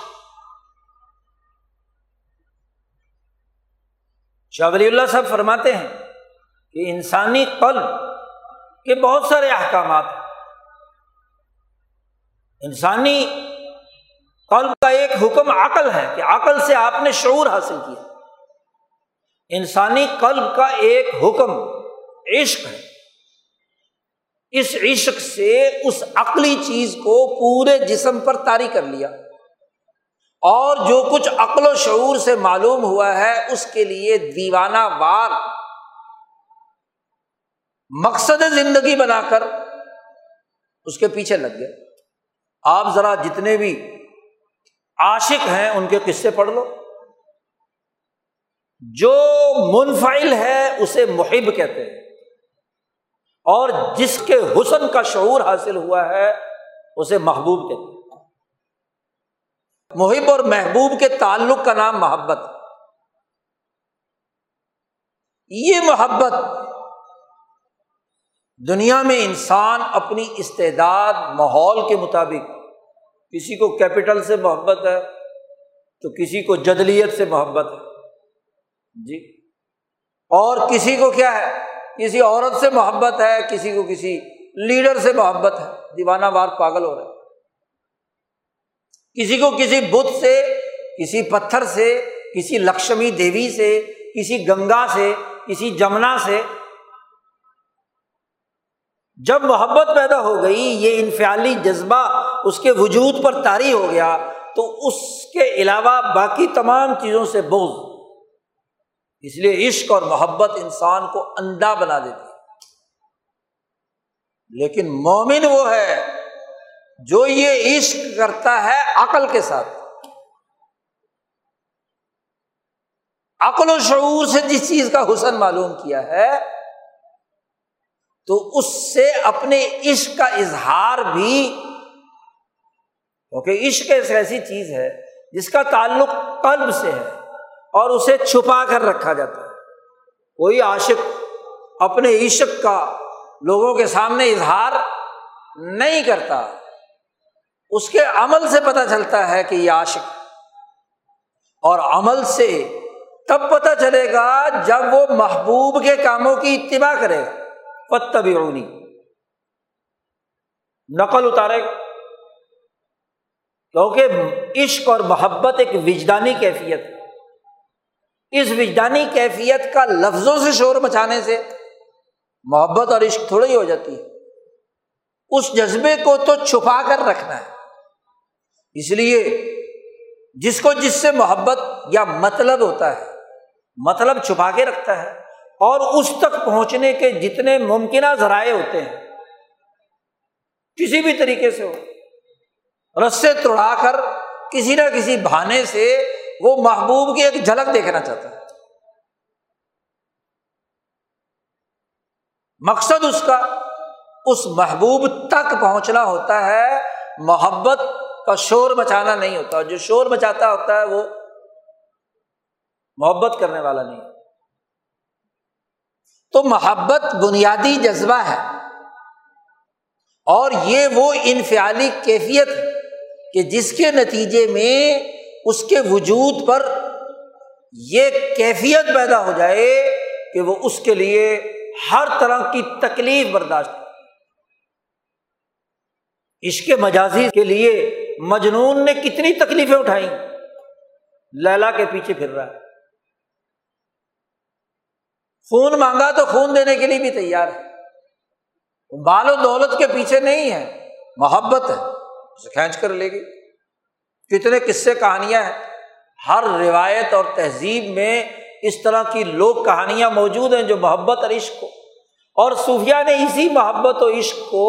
شاہ ولی اللہ صاحب فرماتے ہیں کہ انسانی قلب کے بہت سارے احکامات انسانی قلب کا ایک حکم عقل ہے کہ عقل سے آپ نے شعور حاصل کیا۔ انسانی قلب کا ایک حکم عشق ہے۔ اس عشق سے اس عقلی چیز کو پورے جسم پر تاری کر لیا۔ اور جو کچھ عقل و شعور سے معلوم ہوا ہے، اس کے لیے دیوانہ وار، مقصد زندگی بنا کر اس کے پیچھے لگ گئے آپ ذرا جتنے بھی عاشق ہیں ان کے قصے پڑھ لو۔ جو منفعل ہے اسے محب کہتے ہیں۔ اور جس کے حسن کا شعور حاصل ہوا ہے اسے محبوب کہتے ہیں۔ محب اور محبوب کے تعلق کا نام محبت۔ یہ محبت دنیا میں انسان اپنی استعداد، ماحول کے مطابق کسی کو کیپٹل سے محبت ہے تو کسی کو جدلیت سے محبت ہے۔ جی۔ اور کسی کو کیا ہے؟ کسی عورت سے محبت ہے، کسی کو کسی لیڈر سے محبت ہے۔ دیوانہ بار پاگل ہو رہا ہے۔ کسی کو کسی بت سے، کسی پتھر سے، کسی لکشمی دیوی سے، کسی گنگا سے، کسی جمنا سے جب محبت پیدا ہو گئی، یہ انفیالی جذبہ اس کے وجود پر طاری ہو گیا، تو اس کے علاوہ باقی تمام چیزوں سے بوجھ اس لیے عشق اور محبت انسان کو اندھا بنا دیتی لیکن مومن وہ ہے جو یہ عشق کرتا ہے عقل کے ساتھ۔ عقل و شعور سے جس چیز کا حسن معلوم کیا ہے تو اس سے اپنے عشق کا اظہار بھی، کیونکہ عشق ایک ایسی چیز ہے جس کا تعلق قلب سے ہے اور اسے چھپا کر رکھا جاتا ہے۔ کوئی عاشق اپنے عشق کا لوگوں کے سامنے اظہار نہیں کرتا، اس کے عمل سے پتہ چلتا ہے کہ یہ عاشق اور عمل سے تب پتہ چلے گا جب وہ محبوب کے کاموں کی اتباع کرے گا۔ پتبی نقل اتارے۔ گا کیونکہ عشق اور محبت ایک وجدانی کیفیت۔ اس وجدانی کیفیت کا لفظوں سے شور مچانے سے محبت اور عشق تھوڑی ہو جاتی ہے۔ اس جذبے کو تو چھپا کر رکھنا ہے۔ اس لیے جس کو جس سے محبت یا مطلب ہوتا ہے مطلب چھپا کے رکھتا ہے۔ اور اس تک پہنچنے کے جتنے ممکنہ ذرائع ہوتے ہیں، کسی بھی طریقے سے ہو رسے توڑا کر کسی نہ کسی بہانے سے وہ محبوب کی ایک جھلک دیکھنا چاہتا ہے۔ مقصد اس کا، اس محبوب تک پہنچنا ہوتا ہے، محبت کا شور مچانا نہیں ہوتا، جو شور مچاتا ہوتا ہے وہ محبت کرنے والا نہیں۔ تو محبت بنیادی جذبہ ہے۔ اور یہ وہ انفعالی کیفیت ہے کہ جس کے نتیجے میں اس کے وجود پر یہ کیفیت پیدا ہو جائے کہ وہ اس کے لیے ہر طرح کی تکلیف برداشت عشق مجازی کے لیے مجنون نے کتنی تکلیفیں اٹھائیں۔ لیلا کے پیچھے پھر رہا ہے۔ خون مانگا تو خون دینے کے لیے بھی تیار ہے۔ بال و دولت کے پیچھے نہیں ہے، محبت ہے۔ اسے کھینچ کر لے گی۔ کتنے قصے کہانیاں ہیں۔ ہر روایت اور تہذیب میں اس طرح کی لوک کہانیاں موجود ہیں جو محبت اور عشق کو، اور صوفیہ نے اسی محبت و عشق کو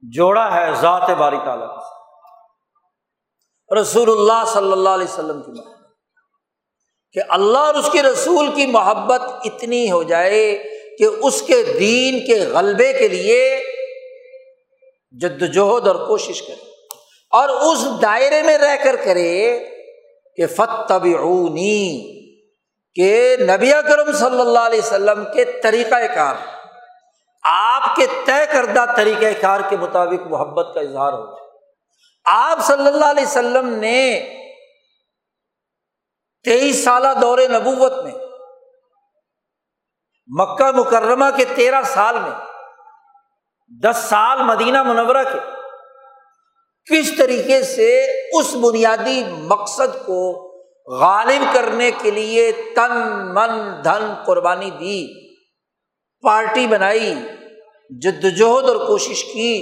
جوڑا ہے ذات باری تعالیٰ رسول اللہ صلی اللہ علیہ وسلم کی محبت۔ کہ اللہ اور اس کے رسول کی محبت اتنی ہو جائے کہ اس کے دین کے غلبے کے لیے جد وجہد اور کوشش کرے اور اس دائرے میں رہ کر کرے کہ فتبعونی کہ نبی اکرم صلی اللہ علیہ وسلم کے طریقۂ کار، آپ کے طے کردہ طریقۂ کار کے مطابق محبت کا اظہار ہو آپ صلی اللہ علیہ وسلم نے تیئیس سالہ دور نبوت میں، مکہ مکرمہ کے تیرہ سال میں، دس سال مدینہ منورہ کے، کس طریقے سے اس بنیادی مقصد کو غالب کرنے کے لیے تن من دھن قربانی دی، پارٹی بنائی جدوجہد اور کوشش کی،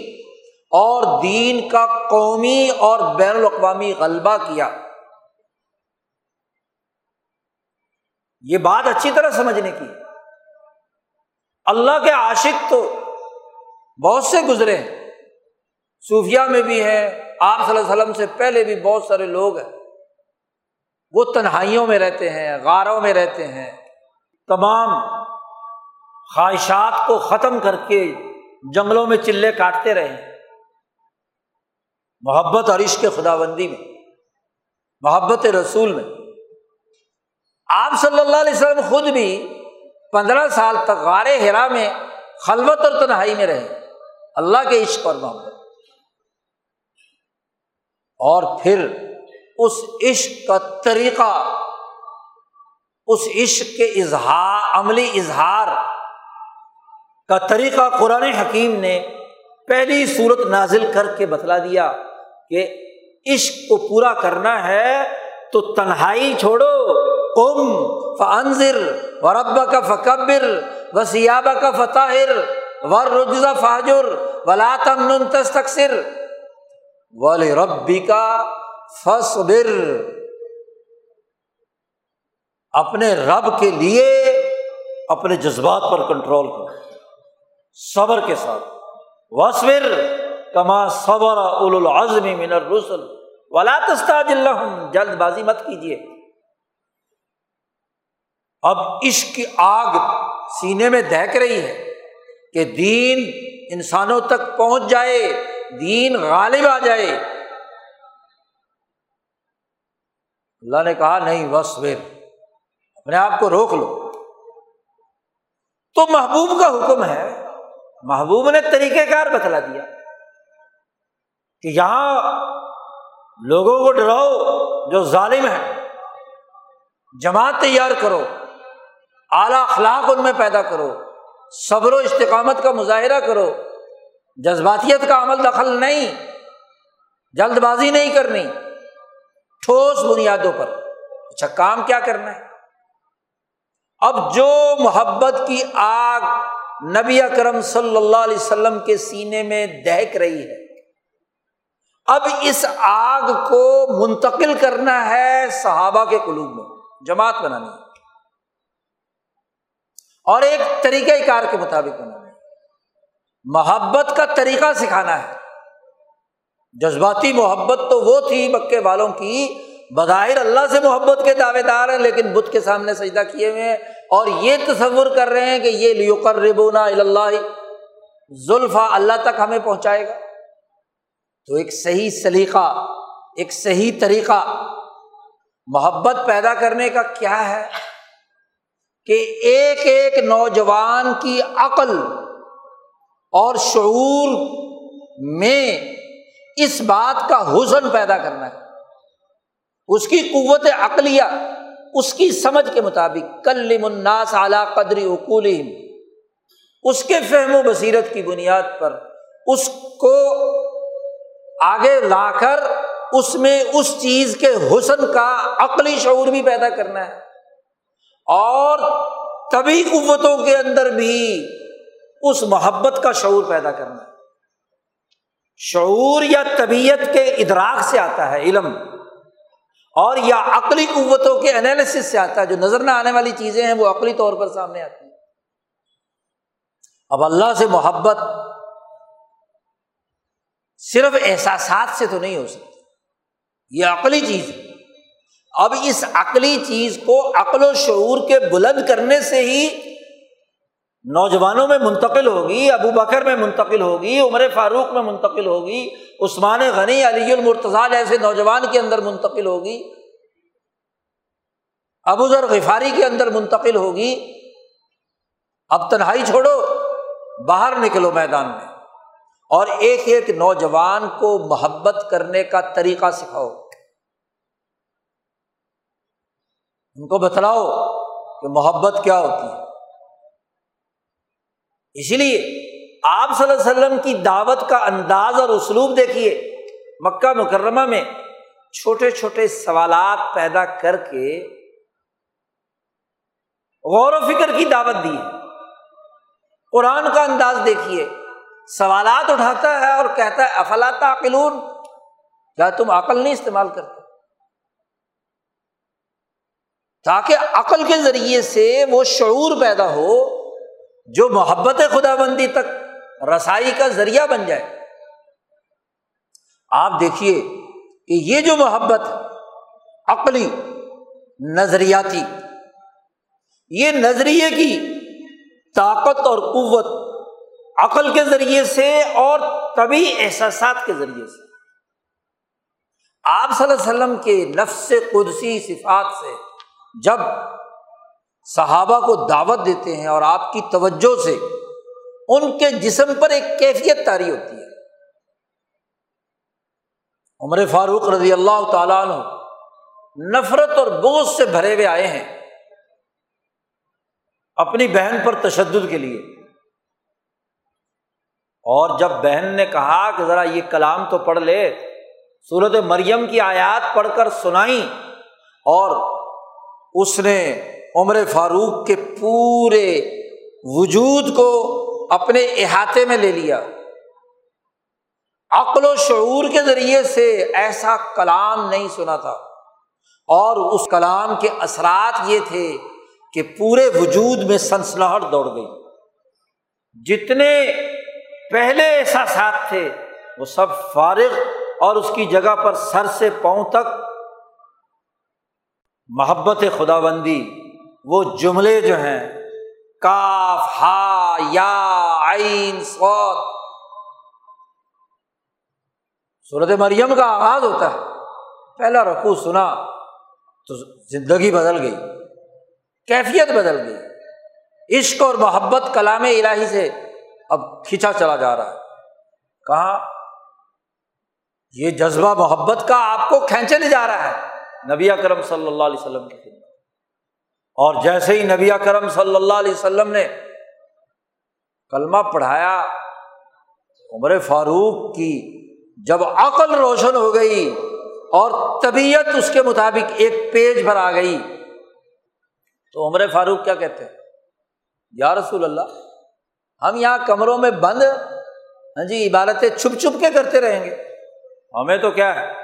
اور دین کا قومی اور بین الاقوامی غلبہ کیا۔ یہ بات اچھی طرح سمجھنے کی اللہ کے عاشق تو بہت سے گزرے ہیں۔ صوفیہ میں بھی ہیں آپ صلی اللہ علیہ وسلم سے پہلے بھی بہت سارے لوگ ہیں۔ وہ تنہائیوں میں رہتے ہیں، غاروں میں رہتے ہیں۔ تمام خواہشات کو ختم کر کے جنگلوں میں چلے کاٹتے رہے ہیں۔ محبت اور عشق خدا بندی میں، محبت رسول میں۔ آپ صلی اللہ علیہ وسلم خود بھی پندرہ سال تک غار ہرا میں خلوت اور تنہائی میں رہے۔ اللہ کے عشق اور محبت۔ اور پھر اس عشق کا طریقہ، اس عشق کے اظہار، عملی اظہار کا طریقہ قرآن حکیم نے پہلی صورت نازل کر کے بتلا دیا کہ عشق کو پورا کرنا ہے تو تنہائی چھوڑو۔ کم فنزر و رب کا فکبر و سیابہ کا فتحر و رجزا فاجر ولا تمن تستقصر ولی ربی کا فصبر اپنے رب کے لیے اپنے جذبات پر کنٹرول کرو صبر کے ساتھ۔ وصبر کما صبر اول العزم من الرسل۔ ولا تستاج جلد بازی مت کیجیے اب عشق کی آگ سینے میں دہک رہی ہے کہ دین انسانوں تک پہنچ جائے، دین غالب آ جائے۔ اللہ نے کہا، نہیں بس ویر اپنے آپ کو روک لو۔ تو محبوب کا حکم ہے۔ محبوب نے طریقہ کار بتلا دیا کہ یہاں لوگوں کو ڈراؤ جو ظالم ہے جماعت تیار کرو۔ اعلیٰ اخلاق ان میں پیدا کرو، صبر و استقامت کا مظاہرہ کرو، جذباتیت کا عمل دخل نہیں، جلد بازی نہیں کرنی، ٹھوس بنیادوں پر۔ اچھا کام کیا کرنا ہے؟ اب جو محبت کی آگ نبی اکرم صلی اللہ علیہ وسلم کے سینے میں دہک رہی ہے، اب اس آگ کو منتقل کرنا ہے صحابہ کے قلوب میں، جماعت بنانی ہے۔ اور ایک طریقہ کار کے مطابق بنانا محبت کا طریقہ سکھانا ہے۔ جذباتی محبت تو وہ تھی مکے والوں کی، بظاہر اللہ سے محبت کے دعوے دار ہیں، لیکن بت کے سامنے سجدہ کیے ہوئے ہیں۔ اور یہ تصور کر رہے ہیں کہ یہ لیوکر ربونا اللہ زلفا اللہ تک ہمیں پہنچائے گا۔ تو ایک صحیح سلیقہ، ایک صحیح طریقہ، محبت پیدا کرنے کا کیا ہے؟ کہ ایک ایک نوجوان کی عقل اور شعور میں اس بات کا حسن پیدا کرنا ہے۔ اس کی قوت عقلیہ، اس کی سمجھ کے مطابق۔ کل مناس اعلیٰ قدری اقول اس کے فہم و بصیرت کی بنیاد پر اس کو آگے لا کر اس میں اس چیز کے حسن کا عقلی شعور بھی پیدا کرنا ہے۔ اور طبی قوتوں کے اندر بھی اس محبت کا شعور پیدا کرنا ہے۔ شعور یا طبیعت کے ادراک سے آتا ہے علم، اور یا عقلی قوتوں کے انالیسس سے آتا ہے۔ جو نظر نہ آنے والی چیزیں ہیں وہ عقلی طور پر سامنے آتی ہیں۔ اب اللہ سے محبت صرف احساسات سے تو نہیں ہو سکتی، یہ عقلی چیز ہے۔ اب اس عقلی چیز کو عقل و شعور کے بلند کرنے سے ہی نوجوانوں میں منتقل ہوگی، ابو بکر میں منتقل ہوگی، عمر فاروق میں منتقل ہوگی، عثمان غنی، علی المرتضیٰ جیسے نوجوان کے اندر منتقل ہوگی، ابو ذر غفاری کے اندر منتقل ہوگی۔ اب تنہائی چھوڑو، باہر نکلو میدان میں اور ایک ایک نوجوان کو محبت کرنے کا طریقہ سکھاؤ۔ ان کو بتلاؤ کہ محبت کیا ہوتی ہے۔ اسی لیے آپ صلی اللہ علیہ وسلم کی دعوت کا انداز اور اسلوب دیکھیے۔ مکہ مکرمہ میں چھوٹے چھوٹے سوالات پیدا کر کے غور و فکر کی دعوت دی قرآن کا انداز دیکھیے۔ سوالات اٹھاتا ہے اور کہتا ہے افلاط عقلون کیا تم عقل نہیں استعمال کرتے؟ تاکہ عقل کے ذریعے سے وہ شعور پیدا ہو جو محبت خدا بندی تک رسائی کا ذریعہ بن جائے۔ آپ دیکھیے کہ یہ جو محبت، عقلی، نظریاتی، یہ نظریے کی طاقت اور قوت عقل کے ذریعے سے اور طبی احساسات کے ذریعے سے۔ آپ صلی اللہ علیہ وسلم کے نفس قدسی صفات سے جب صحابہ کو دعوت دیتے ہیں اور آپ کی توجہ سے ان کے جسم پر ایک کیفیت تاری ہوتی ہے۔ عمر فاروق رضی اللہ تعالیٰ عنہ نفرت اور بوجھ سے بھرے ہوئے آئے ہیں اپنی بہن پر تشدد کے لیے۔ اور جب بہن نے کہا کہ ذرا یہ کلام تو پڑھ لے صورت مریم کی آیات پڑھ کر سنائی اور اس نے عمر فاروق کے پورے وجود کو اپنے احاطے میں لے لیا۔ عقل و شعور کے ذریعے سے ایسا کلام نہیں سنا تھا۔ اور اس کلام کے اثرات یہ تھے کہ پورے وجود میں سنسناہٹ دوڑ گئی۔ جتنے پہلے احساسات تھے، وہ سب فارغ اور اس کی جگہ پر سر سے پاؤں تک محبت خدا بندی وہ جملے جو ہیں، کاف، ہا، یا، عین سوت صورت مریم کا آغاز ہوتا ہے۔ پہلا رقو سنا تو زندگی بدل گئی، کیفیت بدل گئی۔ عشق اور محبت کلام الہی سے اب کھینچا چلا جا رہا ہے۔ کہاں؟ یہ جذبہ محبت کا آپ کو کھینچے جا رہا ہے۔ نبی اکرم صلی اللہ علیہ وسلم کی خدمت۔ اور جیسے ہی نبی اکرم صلی اللہ علیہ وسلم نے کلمہ پڑھایا، عمر فاروق کی جب عقل روشن ہو گئی اور طبیعت اس کے مطابق ایک پیج پر آ گئی، تو عمر فاروق کیا کہتے ہیں؟ یا رسول اللہ، ہم یہاں کمروں میں بند ہاں جی عبادتیں چھپ چھپ کے کرتے رہیں گے۔ ہمیں تو کیا ہے؟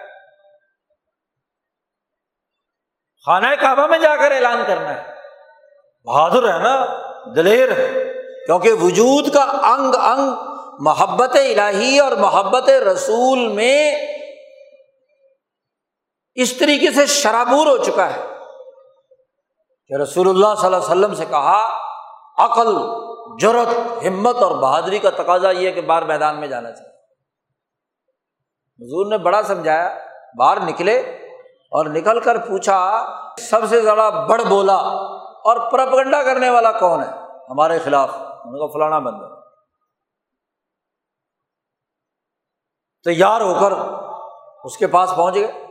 خانہ کعبہ میں جا کر اعلان کرنا ہے۔ بہادر ہے نا، دلیر ہے۔ کیونکہ وجود کا انگ انگ محبت الہی اور محبت رسول میں اس طریقے سے شرابور ہو چکا ہے کہ رسول اللہ صلی اللہ علیہ وسلم سے کہا، عقل جرت ہمت اور بہادری کا تقاضا یہ کہ باہر میدان میں جانا چاہیے۔ حضور نے بڑا سمجھایا، باہر نکلے اور نکل کر پوچھا، سب سے زیادہ بڑ بولا اور پرپگنڈا کرنے والا کون ہے؟ ہمارے خلاف۔ ان کو فلانا بندہ۔ تیار ہو کر اس کے پاس پہنچ گئے۔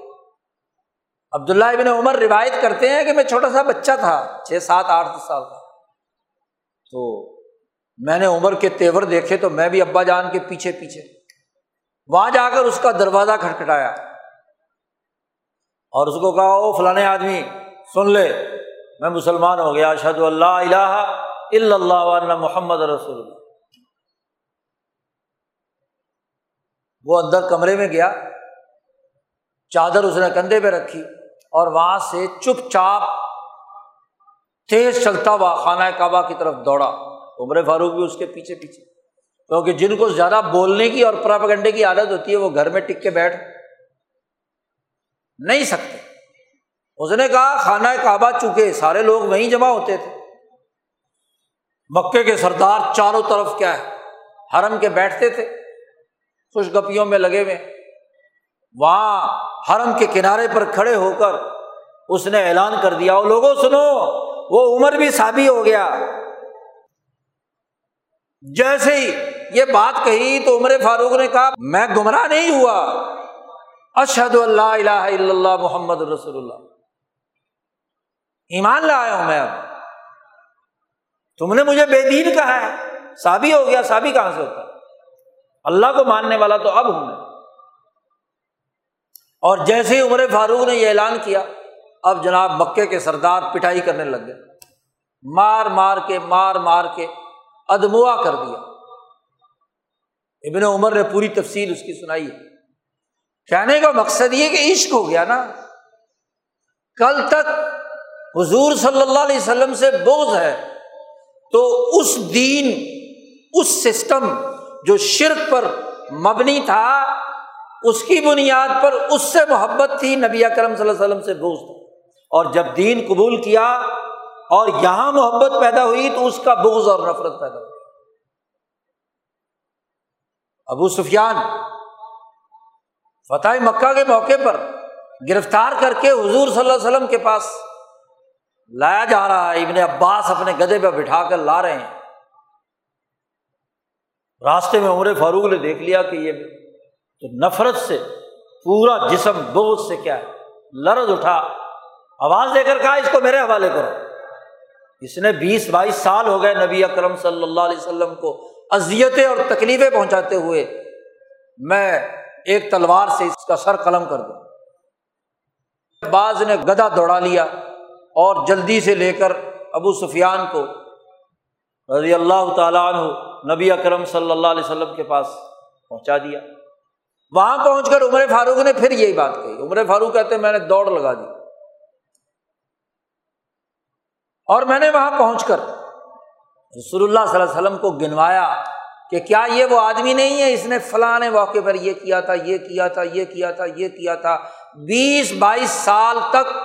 عبداللہ ابن عمر روایت کرتے ہیں کہ میں چھوٹا سا بچہ تھا، چھ سات آٹھ سال کا۔ تو میں نے عمر کے تیور دیکھے تو میں بھی ابا جان کے پیچھے پیچھے۔ وہاں جا کر اس کا دروازہ کھٹکھٹایا۔ اور اس کو کہا، او فلاں آدمی، سن لے، میں مسلمان ہو گیا اشد اللہ الہ الا اللہ محمد رسول اللہ. وہ اندر کمرے میں گیا، چادر اس نے کندھے پہ رکھی اور وہاں سے چپ چاپ تیز چلتا ہوا خانہ کعبہ کی طرف دوڑا۔ عمر فاروق بھی اس کے پیچھے پیچھے، کیونکہ جن کو زیادہ بولنے کی اور پراپگنڈے کی عادت ہوتی ہے، وہ گھر میں ٹک کے بیٹھ نہیں سکتے۔ اس نے کہا، خانہ کعبہ چکے سارے لوگ وہیں جمع ہوتے تھے۔ مکے کے سردار چاروں طرف کیا ہے؟ حرم کے بیٹھتے تھے، خوش گپیوں میں لگے ہوئے۔ وہاں حرم کے کنارے پر کھڑے ہو کر اس نے اعلان کر دیا وہ لوگوں سنو، وہ عمر بھی شادی ہو گیا۔ جیسے ہی یہ بات کہی تو عمر فاروق نے کہا، میں گمراہ نہیں ہوا۔ اشد اللہ الہ الا اللہ محمد رسول اللہ۔ ایمان لایا ہوں میں اب۔ تم نے مجھے بے دین کہا ہے۔ سابی ہو گیا سابی کہاں سے ہوتا اللہ کو ماننے والا تو اب ہوں میں۔ اور جیسے ہی عمر فاروق نے یہ اعلان کیا، اب جناب مکے کے سردار پٹائی کرنے لگ گئے۔ مار مار کے، مار مار کے ادموا کر دیا۔ ابن عمر نے پوری تفصیل اس کی سنائی ہے۔ کہنے کا مقصد یہ کہ عشق ہو گیا نا۔ کل تک حضور صلی اللہ علیہ وسلم سے بوجھ ہے۔ تو اس دین، اس سسٹم جو شرک پر مبنی تھا، اس کی بنیاد پر اس سے محبت تھی نبی اکرم صلی اللہ علیہ وسلم سے بوجھ تھا اور جب دین قبول کیا اور یہاں محبت پیدا ہوئی تو اس کا بغض اور نفرت پیدا ہوئی۔ ابو سفیان فتح مکہ کے موقع پر گرفتار کر کے حضور صلی اللہ علیہ وسلم کے پاس لایا جا رہا ہے۔ ابن عباس اپنے گدے پہ بٹھا کر لا رہے ہیں۔ راستے میں عمر فاروق نے دیکھ لیا کہ یہ تو نفرت سے، پورا جسم بوجھ سے کیا ہے؟ لرز اٹھا۔ آواز دے کر کہا، اس کو میرے حوالے کرو۔ اس نے بیس، بائیس سال ہو گئے نبی اکرم صلی اللہ علیہ وسلم کو اذیتیں اور تکلیفیں پہنچاتے ہوئے میں ایک تلوار سے اس کا سر قلم کر دوں بعض نے گدا دوڑا لیا اور جلدی سے لے کر ابو سفیان کو رضی اللہ تعالیٰ عنہ نبی اکرم صلی اللہ علیہ وسلم کے پاس پہنچا دیا۔ وہاں پہنچ کر عمر فاروق نے پھر یہی بات کہی۔ عمر فاروق کہتے میں نے دوڑ لگا دی۔ اور میں نے وہاں پہنچ کر رسول اللہ صلی اللہ علیہ وسلم کو گنوایا۔ کہ کیا یہ وہ آدمی نہیں ہے اس نے فلاں موقع پر یہ کیا تھا، یہ کیا تھا، یہ کیا تھا، یہ کیا تھا۔ بیس بائیس سال تک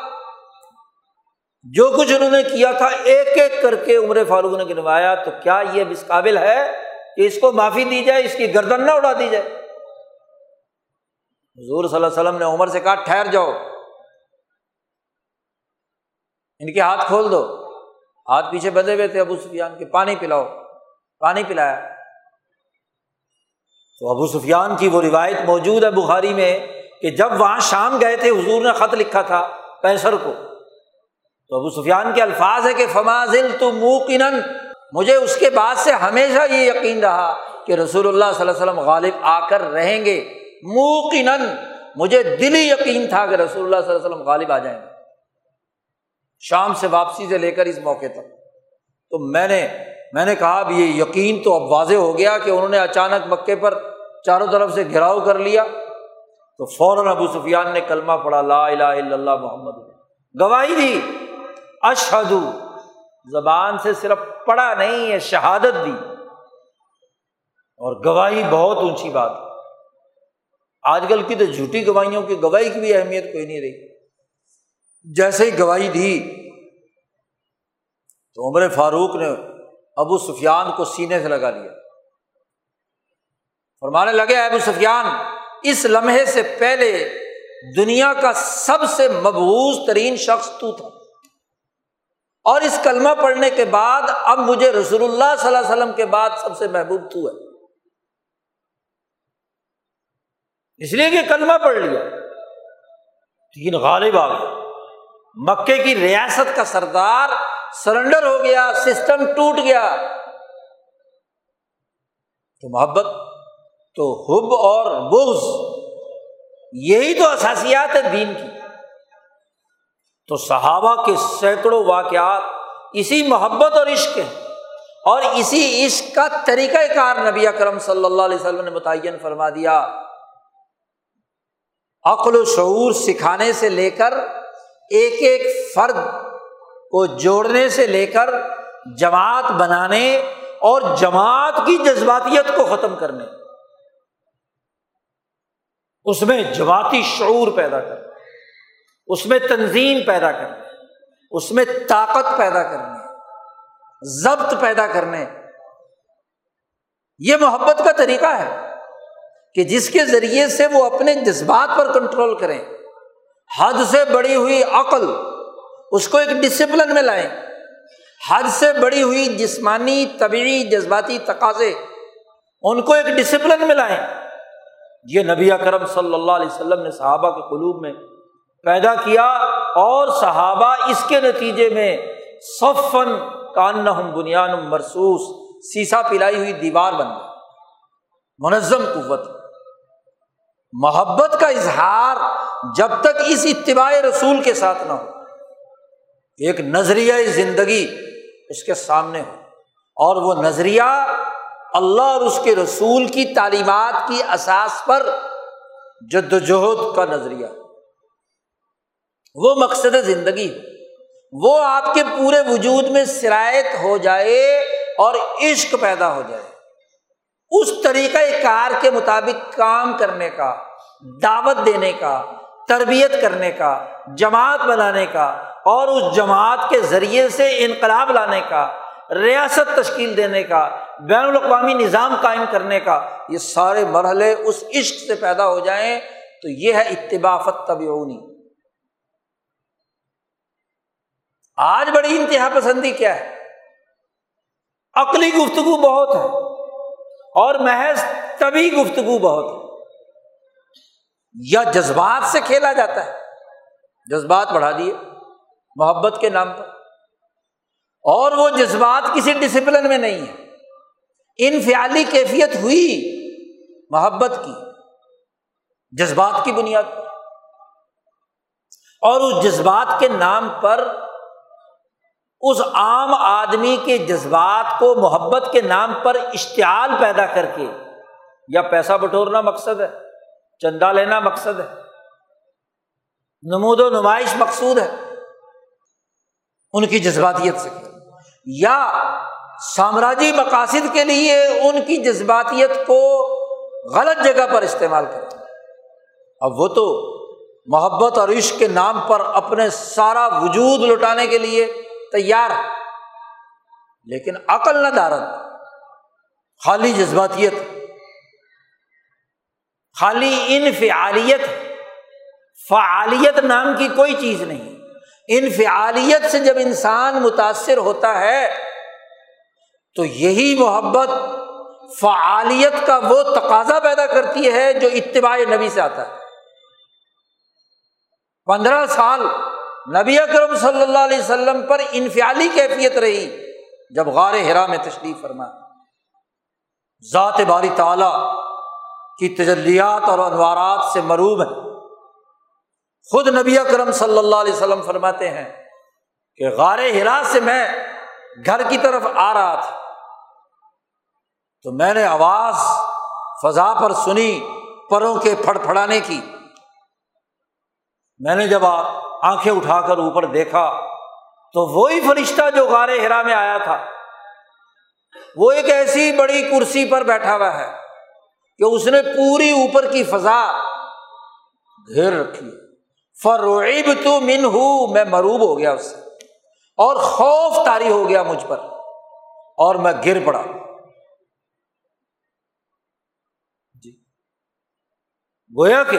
جو کچھ انہوں نے کیا تھا، ایک ایک کر کے عمر فاروق نے گنوایا، تو کیا یہ اس قابل ہے کہ اس کو معافی دی جائے، اس کی گردن نہ اڑا دی جائے؟ حضور صلی اللہ علیہ وسلم نے عمر سے کہا، ٹھہر جاؤ۔ ان کے ہاتھ کھول دو۔ ہاتھ پیچھے بندے ہوئے تھے، ابو سفیان کے، پانی پلاؤ۔ پانی پلایا۔ تو ابو سفیان کی وہ روایت موجود ہے بخاری میں کہ جب وہاں شام گئے تھے، حضور نے خط لکھا تھا پیسر کو۔ تو ابو سفیان کے الفاظ ہے کہ فمازل تو موقن مجھے اس کے بعد سے ہمیشہ یہ یقین رہا کہ رسول اللہ صلی اللہ علیہ وسلم غالب آ کر رہیں گے۔ موقن مجھے دلی یقین تھا کہ رسول اللہ صلی اللہ علیہ وسلم غالب آ جائیں گے۔ شام سے واپسی سے لے کر اس موقع تک۔ تو میں نے میں نے کہا اب یہ یقین تو اب واضح ہو گیا کہ انہوں نے اچانک مکے پر چاروں طرف سے گھیراؤ کر لیا تو فوراً ابو سفیان نے کلمہ پڑھا، لا الہ الا اللہ محمد گواہی دی۔ اشہد زبان سے صرف پڑھا نہیں ہے شہادت دی۔ اور گواہی بہت اونچی بات۔ آج کل کی تو جھوٹی گواہیوں کی گواہی کی بھی اہمیت کوئی نہیں رہی۔ جیسے ہی گواہی دی تو عمر فاروق نے ابو سفیان کو سینے سے لگا لیا۔ فرمانے لگے ابو سفیان، اس لمحے سے پہلے دنیا کا سب سے مبوض ترین شخص تو تھا۔ اور اس کلمہ پڑھنے کے بعد اب مجھے رسول اللہ صلی اللہ علیہ وسلم کے بعد سب سے محبوب تو ہے۔ اس لیے کہ کلمہ پڑھ لیا۔ تین غالب آ مکے کی ریاست کا سردار سرنڈر ہو گیا، سسٹم ٹوٹ گیا۔ تو محبت، تو حب اور بغض، یہی تو اثاسیات ہے دین کی۔ تو صحابہ کے سینکڑوں واقعات اسی محبت اور عشق ہیں۔ اور اسی عشق کا طریقۂ کار نبی اکرم صلی اللہ علیہ وسلم نے متعین فرما دیا۔ عقل و شعور سکھانے سے لے کر ایک ایک فرد کو جوڑنے سے لے کر جماعت بنانے اور جماعت کی جذباتیت کو ختم کرنے۔ اس میں جماعتی شعور پیدا کرنا اس میں تنظیم پیدا کرنا اس میں طاقت پیدا کرنے۔ ضبط پیدا کرنے۔ یہ محبت کا طریقہ ہے کہ جس کے ذریعے سے وہ اپنے جذبات پر کنٹرول کریں۔ حد سے بڑی ہوئی عقل اس کو ایک ڈسپلن میں لائیں۔ حد سے بڑی ہوئی جسمانی طبعی جذباتی تقاضے، ان کو ایک ڈسپلن میں لائیں۔ یہ نبی اکرم صلی اللہ علیہ وسلم نے صحابہ کے قلوب میں پیدا کیا اور صحابہ اس کے نتیجے میں صفن کان بنیان مرسوس سیسا پلائی ہوئی دیوار بن گئی۔ منظم قوت۔ محبت کا اظہار جب تک اس اتباع رسول کے ساتھ نہ ہو۔ ایک نظریہ زندگی اس کے سامنے ہو۔ اور وہ نظریہ اللہ اور اس کے رسول کی تعلیمات کی اساس پر جدوجہد کا نظریہ۔ وہ مقصد زندگی وہ آپ کے پورے وجود میں شرائط ہو جائے اور عشق پیدا ہو جائے۔ اس طریقۂ کار کے مطابق کام کرنے کا، دعوت دینے کا، تربیت کرنے کا، جماعت بنانے کا اور اس جماعت کے ذریعے سے انقلاب لانے کا، ریاست تشکیل دینے کا، بین الاقوامی نظام قائم کرنے کا، یہ سارے مرحلے اس عشق سے پیدا ہو جائیں تو یہ ہے اتبافت طبعونی آج بڑی انتہا پسندی کیا ہے؟ عقلی گفتگو بہت ہے اور محض طبی گفتگو بہت ہے۔ یا جذبات سے کھیلا جاتا ہے؟ جذبات بڑھا دیے۔ محبت کے نام پر۔ اور وہ جذبات کسی ڈسپلن میں نہیں ہے انفیالی کیفیت ہوئی محبت کی، جذبات کی بنیاد پر۔ اور اس جذبات کے نام پر اس عام آدمی کے جذبات کو محبت کے نام پر اشتعال پیدا کر کے، یا پیسہ بٹورنا مقصد ہے، چندہ لینا مقصد ہے، نمود و نمائش مقصود ہے۔ ان کی جذباتیت سے۔ یا سامراجی مقاصد کے لیے ان کی جذباتیت کو غلط جگہ پر استعمال کرتے اب وہ تو محبت اور عشق کے نام پر اپنے سارا وجود لٹانے کے لیے تیار لیکن عقل نہ دارت خالی جذباتیت، خالی انفعالیت، فعالیت نام کی کوئی چیز نہیں۔ انفعالیت سے جب انسان متاثر ہوتا ہے، تو یہی محبت فعالیت کا وہ تقاضا پیدا کرتی ہے جو اتباع نبی سے آتا ہے۔ پندرہ سال نبی اکرم صلی اللہ علیہ وسلم پر انفیالی کیفیت رہی، جب غار ہرا میں تشریف فرما۔ ذات باری تعالی کی تجلیات اور انوارات سے مروب ہے۔ خود نبی اکرم صلی اللہ علیہ وسلم فرماتے ہیں کہ غار ہرا سے میں گھر کی طرف آ رہا تھا۔ تو میں نے آواز فضا پر سنی، پروں کے پھڑ پھڑانے کی۔ میں نے جب آنکھیں اٹھا کر اوپر دیکھا، تو وہی فرشتہ جو غار ہرا میں آیا تھا، وہ ایک ایسی بڑی کرسی پر بیٹھا ہوا ہے کہ اس نے پوری اوپر کی فضا گھیر رکھی فروعب تو من ہوں میں مروب ہو گیا اس سے۔ اور خوف تاری ہو گیا مجھ پر۔ اور میں گر پڑا۔ جی۔ گویا کہ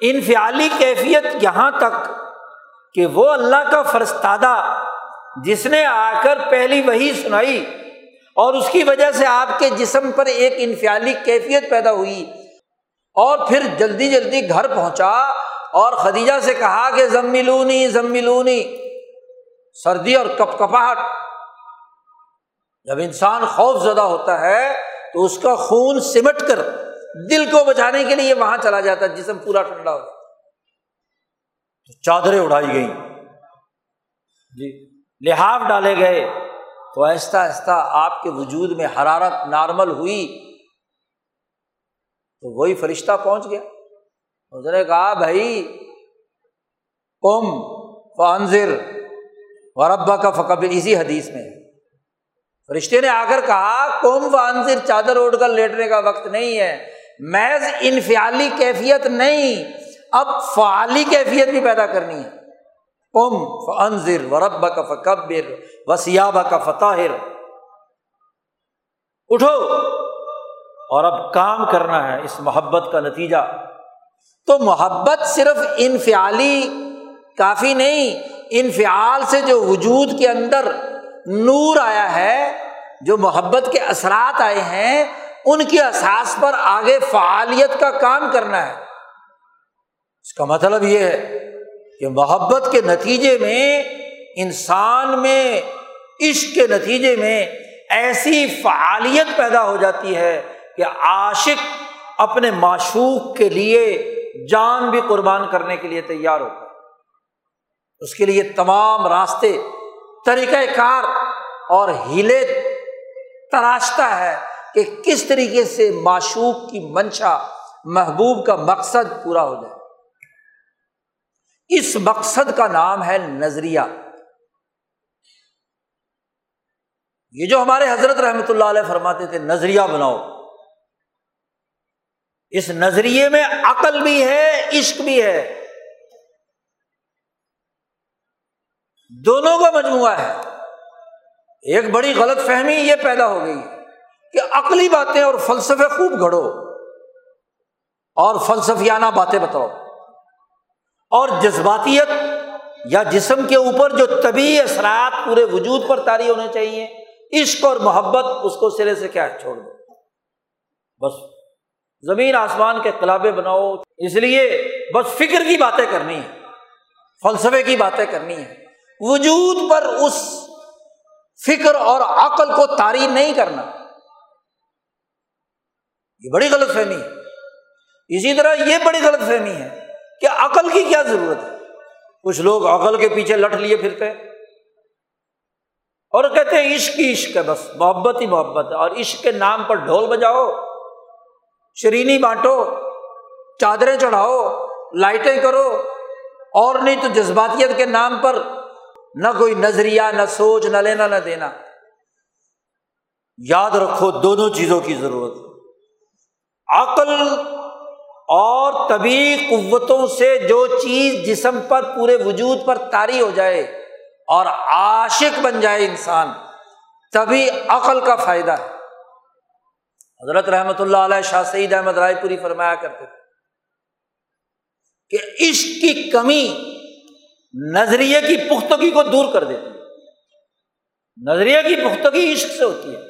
انفیالی کیفیت یہاں تک کہ وہ اللہ کا فرستادہ، جس نے آ کر پہلی وہی سنائی، اور اس کی وجہ سے آپ کے جسم پر ایک انفیالی کیفیت پیدا ہوئی، اور پھر جلدی جلدی گھر پہنچا۔ اور خدیجہ سے کہا کہ زملونی زملونی۔ سردی اور کپ کپاہٹ۔ جب انسان خوف زدہ ہوتا ہے تو اس کا خون سمٹ کر دل کو بچانے کے لیے وہاں چلا جاتا ہے، جسم پورا ٹھنڈا ہو تو چادریں اڑائی گئیں۔ جی لحاف ڈالے گئے۔ تو آہستہ آہستہ آپ کے وجود میں حرارت نارمل ہوئی۔ تو وہی فرشتہ پہنچ گیا۔ اس نے کہا، بھائی کم فنزر وربا کا فقب اسی حدیث میں فرشتے نے آ کر کہا کم فنزر چادر اوڑھ کر لیٹنے کا وقت نہیں ہے۔ محض انفیالی کیفیت نہیں، اب فعالی کیفیت بھی پیدا کرنی ہے۔ کم فنزر وربا کا فقبر وسیابا کا فتح اٹھو اور اب کام کرنا ہے اس محبت کا نتیجہ۔ تو محبت صرف انفعالی کافی نہیں، انفعال سے جو وجود کے اندر نور آیا ہے، جو محبت کے اثرات آئے ہیں، ان کے احساس پر آگے فعالیت کا کام کرنا ہے۔ اس کا مطلب یہ ہے کہ محبت کے نتیجے میں، انسان میں، عشق کے نتیجے میں ایسی فعالیت پیدا ہو جاتی ہے کہ عاشق اپنے معشوق کے لیے جان بھی قربان کرنے کے لیے تیار ہوتا ہے۔ اس کے لیے تمام راستے طریقۂ کار اور ہیلے تراشتا ہے کہ کس طریقے سے معشوق کی منشا، محبوب کا مقصد پورا ہو جائے۔ اس مقصد کا نام ہے نظریہ۔ یہ جو ہمارے حضرت رحمۃ اللہ علیہ فرماتے تھے، نظریہ بناؤ۔ اس نظریے میں عقل بھی ہے، عشق بھی ہے۔ دونوں کا مجموعہ ہے۔ ایک بڑی غلط فہمی یہ پیدا ہو گئی کہ عقلی باتیں اور فلسفے خوب گھڑو۔ اور فلسفیانہ باتیں بتاؤ۔ اور جذباتیت یا جسم کے اوپر جو طبی اثرات پورے وجود پر تاری ہونے چاہیے، عشق اور محبت اس کو سرے سے کیا چھوڑ دو۔ بس۔ زمین آسمان کے کلابے بناؤ۔ اس لیے بس فکر کی باتیں کرنی ہے فلسفے کی باتیں کرنی ہے وجود پر اس فکر اور عقل کو تاری نہیں کرنا۔ یہ بڑی غلط فہمی ہے۔ اسی طرح یہ بڑی غلط فہمی ہے کہ عقل کی کیا ضرورت ہے؟ کچھ لوگ عقل کے پیچھے لٹ لیے پھرتے اور کہتے ہیں، عشق ہی عشق ہے، بس محبت ہی محبت ہے اور عشق کے نام پر ڈھول بجاؤ۔ شرینی بانٹو، چادریں چڑھاؤ، لائٹیں کرو، اور نہیں تو جذباتیت کے نام پر نہ کوئی نظریہ، نہ سوچ، نہ لینا، نہ دینا۔ یاد رکھو، دونوں چیزوں کی ضرورت عقل اور طبی قوتوں سے جو چیز جسم پر پورے وجود پر تاری ہو جائے اور عاشق بن جائے انسان، تبھی عقل کا فائدہ ہے۔ حضرت رحمۃ اللہ علیہ شاہ سعید احمد رائے پوری فرمایا کرتے تھے کہ عشق کی کمی نظریے کی پختگی کو دور کر دیتی نظریے کی پختگی عشق سے ہوتی ہے۔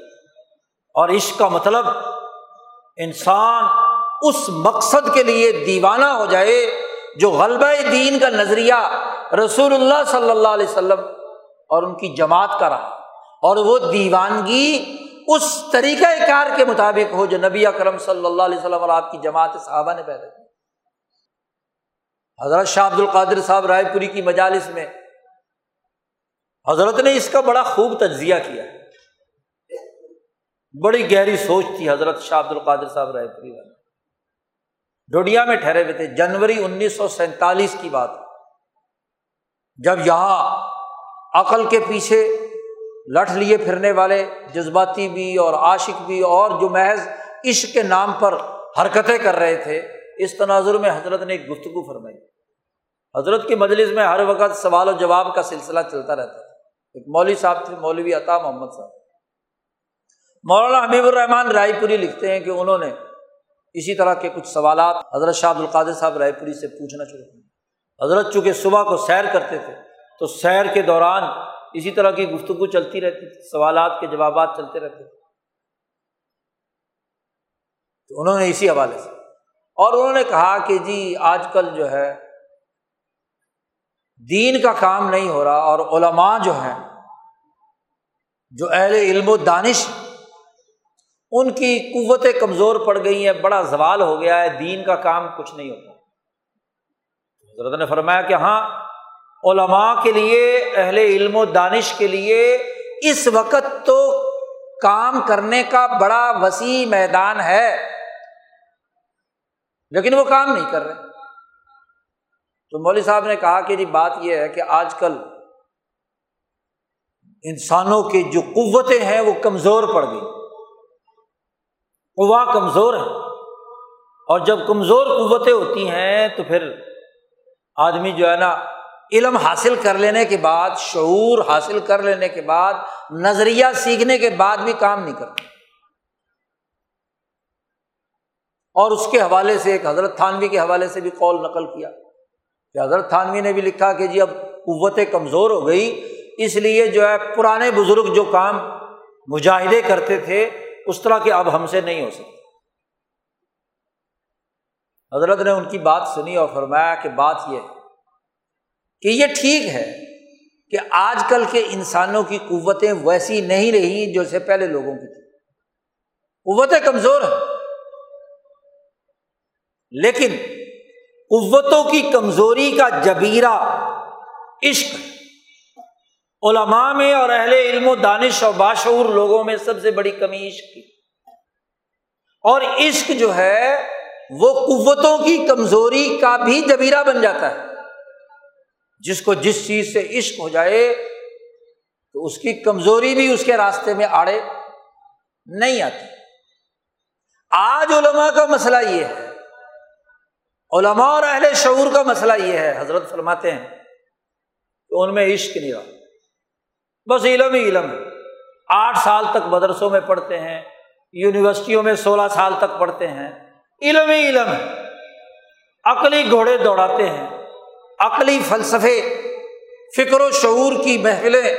اور عشق کا مطلب انسان اس مقصد کے لیے دیوانہ ہو جائے جو غلبہ دین کا نظریہ رسول اللہ صلی اللہ علیہ وسلم اور ان کی جماعت کا رہا اور وہ دیوانگی اس طریقۂ کار کے مطابق ہو جو نبی اکرم صلی اللہ علیہ وسلم اور آپ کی جماعت صحابہ نے پیدا کی۔ حضرت شاہ عبد القادر صاحب رائے پوری کی مجالس میں حضرت نے اس کا بڑا خوب تجزیہ کیا۔ بڑی گہری سوچ تھی حضرت شاہ عبد القادر صاحب رائے پوری والے ڈوڈیا میں ٹھہرے ہوئے تھے۔ جنوری انیس سو سینتالیس کی بات۔ جب یہاں عقل کے پیچھے لٹ لیے پھرنے والے، جذباتی بھی اور عاشق بھی اور جو محض عشق کے نام پر حرکتیں کر رہے تھے، اس تناظر میں حضرت نے ایک گفتگو فرمائی۔ حضرت کی مجلس میں ہر وقت سوال و جواب کا سلسلہ چلتا رہتا تھا۔ ایک مولوی صاحب تھے، مولوی عطا محمد صاحب۔ مولانا حبیب الرحمان رائے پوری لکھتے ہیں کہ انہوں نے اسی طرح کے کچھ سوالات حضرت شاہ عبد القادر صاحب رائے پوری سے پوچھنا شروع کیا۔ حضرت چونکہ صبح کو سیر کرتے تھے، تو سیر کے دوران اسی طرح کی گفتگو چلتی رہتی تھی، سوالات کے جوابات چلتے رہتے تھے۔ تو انہوں نے اسی حوالے سے، اور انہوں نے کہا کہ جی آج کل جو ہے، دین کا کام نہیں ہو رہا، اور علماء جو ہیں، جو اہل علم و دانش، ان کی قوتیں کمزور پڑ گئی ہیں، بڑا زوال ہو گیا ہے، دین کا کام کچھ نہیں ہوتا۔ حضرت نے فرمایا کہ ہاں علماء کے لیے، اہل علم و دانش کے لیے اس وقت تو کام کرنے کا بڑا وسیع میدان ہے۔ لیکن وہ کام نہیں کر رہے۔ تو مولوی صاحب نے کہا کہ جی بات یہ ہے کہ آج کل انسانوں کی جو قوتیں ہیں وہ کمزور پڑ گئی قوا کمزور ہے اور جب کمزور قوتیں ہوتی ہیں تو پھر آدمی جو ہے نا علم حاصل کر لینے کے بعد، شعور حاصل کر لینے کے بعد، نظریہ سیکھنے کے بعد بھی کام نہیں کرتا۔ اور اس کے حوالے سے ایک حضرت تھانوی کے حوالے سے بھی قول نقل کیا۔ کہ حضرت تھانوی نے بھی لکھا کہ جی اب قوتیں کمزور ہو گئی، اس لیے جو ہے پرانے بزرگ جو کام مجاہدے کرتے تھے، اس طرح کے اب ہم سے نہیں ہو سکتے۔ حضرت نے ان کی بات سنی اور فرمایا کہ بات یہ ہے کہ یہ ٹھیک ہے کہ آج کل کے انسانوں کی قوتیں ویسی نہیں رہی جو سے پہلے لوگوں کی تھی۔ قوتیں کمزور ہیں۔ لیکن قوتوں کی کمزوری کا جبیرہ عشق علماء میں اور اہل علم و دانش اور باشعور لوگوں میں سب سے بڑی کمی عشق کی۔ اور عشق جو ہے وہ قوتوں کی کمزوری کا بھی جبیرہ بن جاتا ہے۔ جس کو جس چیز سے عشق ہو جائے، تو اس کی کمزوری بھی اس کے راستے میں آڑے نہیں آتی۔ آج علماء کا مسئلہ یہ ہے۔ علماء اور اہل شعور کا مسئلہ یہ ہے، حضرت فرماتے ہیں کہ ان میں عشق نہیں رہا۔ بس علم ہی علم ہے۔ آٹھ سال تک مدرسوں میں پڑھتے ہیں، یونیورسٹیوں میں سولہ سال تک پڑھتے ہیں۔ علم ہی علم ہے۔ عقلی گھوڑے دوڑاتے ہیں۔ عقلی فلسفے، فکر و شعور کی محفلیں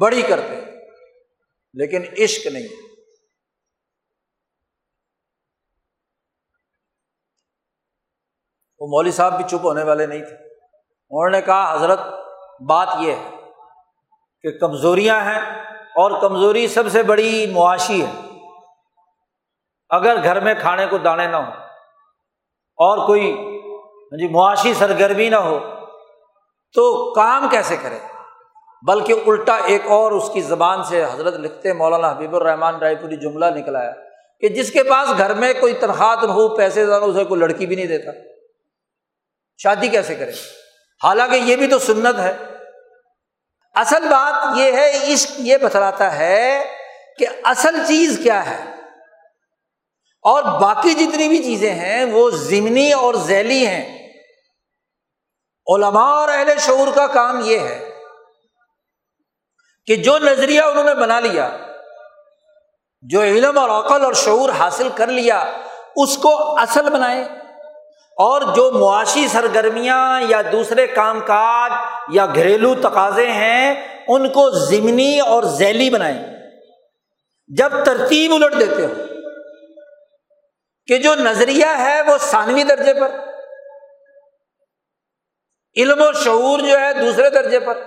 بڑی کرتے ہیں، لیکن عشق نہیں۔ وہ مولوی صاحب بھی چپ ہونے والے نہیں تھے۔ انہوں نے کہا، حضرت، بات یہ ہے کہ کمزوریاں ہیں اور کمزوری سب سے بڑی معاشی ہے۔ اگر گھر میں کھانے کو دانے نہ ہو اور کوئی جی معاشی سرگرمی نہ ہو، تو کام کیسے کرے؟ بلکہ الٹا ایک اور اس کی زبان سے حضرت لکھتے مولانا حبیب الرحمان رائے پوری جملہ نکلا ہے کہ جس کے پاس گھر میں کوئی تنخواہ نہ ہو، پیسے نہ اسے کوئی لڑکی بھی نہیں دیتا۔ شادی کیسے کرے؟ حالانکہ یہ بھی تو سنت ہے۔ اصل بات یہ ہے عشق یہ بتلاتا ہے کہ اصل چیز کیا ہے۔ اور باقی جتنی بھی چیزیں ہیں، وہ ضمنی اور ذیلی ہیں۔ علماء اور اہل شعور کا کام یہ ہے کہ جو نظریہ انہوں نے بنا لیا، جو علم اور عقل اور شعور حاصل کر لیا، اس کو اصل بنائے اور جو معاشی سرگرمیاں یا دوسرے کام کاج یا گھریلو تقاضے ہیں، ان کو ضمنی اور ذیلی بنائیں جب ترتیب الٹ دیتے ہو کہ جو نظریہ ہے وہ ثانوی درجے پر علم و شعور جو ہے دوسرے درجے پر۔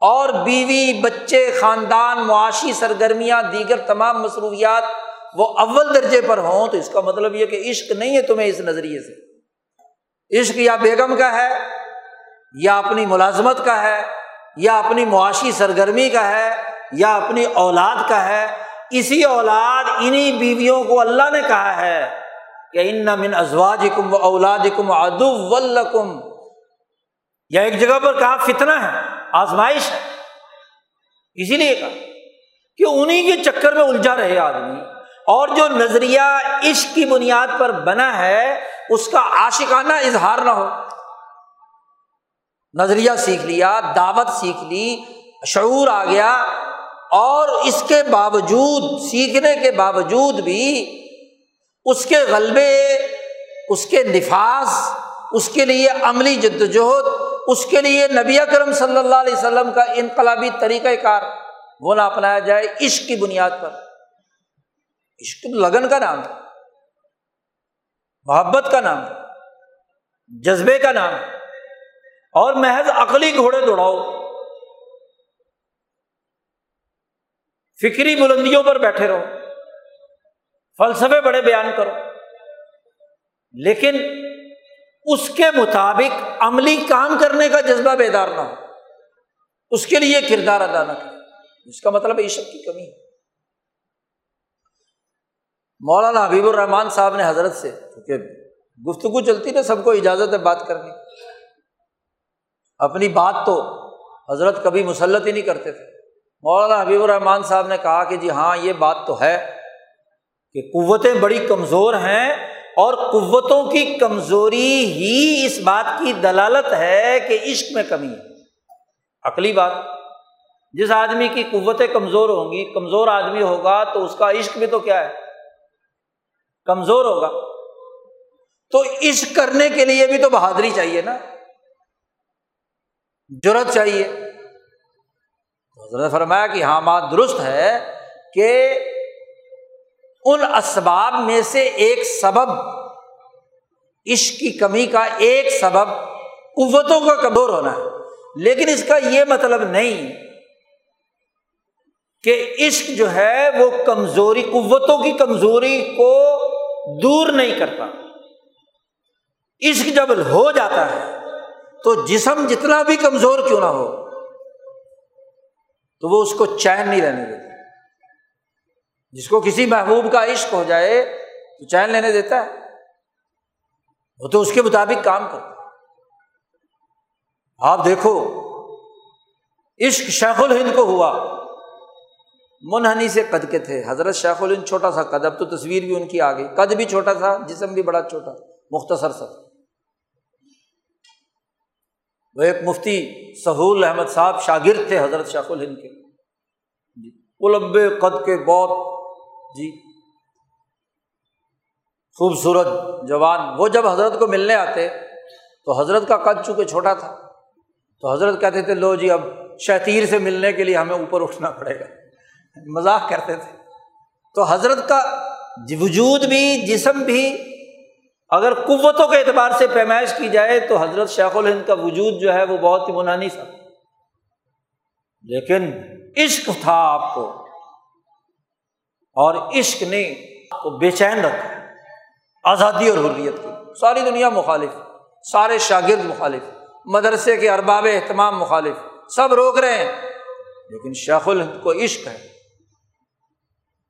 اور بیوی، بچے، خاندان، معاشی سرگرمیاں، دیگر تمام مصروفیات وہ اول درجے پر ہوں تو اس کا مطلب یہ کہ عشق نہیں ہے تمہیں اس نظریے سے۔ عشق یا بیگم کا ہے، یا اپنی ملازمت کا ہے، یا اپنی معاشی سرگرمی کا ہے، یا اپنی اولاد کا ہے۔ اسی اولاد انہیں بیویوں کو اللہ نے کہا ہے کہ ان من ازواج کم و اولاد کم ادو یا ایک جگہ پر کہا فتنا ہے، آزمائش ہے۔ اسی لیے کہا کہ انہیں کے چکر میں الجھا رہے آدمی، اور جو نظریہ عشق کی بنیاد پر بنا ہے، اس کا عاشقانہ اظہار نہ ہو۔ نظریہ سیکھ لیا، دعوت سیکھ لی، شعور آ گیا، اور اس کے باوجود، سیکھنے کے باوجود بھی اس کے غلبے، اس کے نفاذ، اس کے لیے عملی جد وجہد اس کے لیے نبی کرم صلی اللہ علیہ وسلم کا انقلابی طریقۂ کار وہ نہ اپنایا جائے عشق کی بنیاد پر۔ عشق لگن کا نام تھا، محبت کا نام جذبے کا نام اور محض عقلی گھوڑے دوڑاؤ۔ فکری بلندیوں پر بیٹھے رہو، فلسفے بڑے بیان کرو، لیکن اس کے مطابق عملی کام کرنے کا جذبہ بیدار نہ ہو۔ اس کے لیے کردار ادا نہ کرے۔ اس کا مطلب عشق کی کمی۔ ہے مولانا حبیب الرحمان صاحب نے حضرت سے، کیونکہ گفتگو چلتی نا سب کو اجازت ہے بات کرنے اپنی بات تو حضرت کبھی مسلط ہی نہیں کرتے تھے۔ مولانا حبیب الرحمان صاحب نے کہا کہ جی ہاں یہ بات تو ہے کہ قوتیں بڑی کمزور ہیں اور قوتوں کی کمزوری ہی اس بات کی دلالت ہے کہ عشق میں کمی ہے۔ عقلی بات، جس آدمی کی قوتیں کمزور ہوں گی، کمزور آدمی ہوگا تو اس کا عشق بھی تو کیا ہے؟ کمزور ہوگا۔ تو عشق کرنے کے لیے بھی تو بہادری چاہیے نا۔ جرت چاہیے۔ حضرت فرمایا کہ ہاں بات درست ہے کہ ان اسباب میں سے ایک سبب، عشق کی کمی کا ایک سبب، قوتوں کا کمزور ہونا۔ ہے لیکن اس کا یہ مطلب نہیں کہ عشق جو ہے وہ کمزوری، قوتوں کی کمزوری کو دور نہیں کرتا۔ عشق جب ہو جاتا ہے تو جسم جتنا بھی کمزور کیوں نہ ہو، تو وہ اس کو چین نہیں رہنے دیتا۔ جس کو کسی محبوب کا عشق ہو جائے تو چین لینے دیتا ہے۔ وہ تو اس کے مطابق کام کرتا آپ دیکھو، عشق شیخ الہند کو ہوا۔ منہنی سے قد کے تھے۔ حضرت شیخ الہند چھوٹا سا قد، اب تو تصویر بھی ان کی آ گئی قد بھی چھوٹا تھا، جسم بھی بڑا چھوٹا، مختصر سا۔ وہ ایک مفتی سہول احمد صاحب شاگرد تھے حضرت شیخ الہند کے۔ جی لمبے قد کے بہت جی۔ خوبصورت جوان۔ وہ جب حضرت کو ملنے آتے، تو حضرت کا قد چونکہ چھوٹا تھا، تو حضرت کہتے تھے، لو جی اب شتیر سے ملنے کے لیے ہمیں اوپر اٹھنا پڑے گا۔ مذاق کرتے تھے۔ تو حضرت کا وجود بھی، جسم بھی، اگر قوتوں کے اعتبار سے پیمائش کی جائے، تو حضرت شیخ الہند کا وجود جو ہے، وہ بہت ہی منانی سا لیکن عشق تھا آپ کو۔ اور عشق نے کو بے چین رکھا آزادی اور حریت کی۔ ساری دنیا مخالف سارے شاگرد مخالف مدرسے کے ارباب اہتمام مخالف سب روک رہے ہیں۔ لیکن شیخ الہند کو عشق ہے۔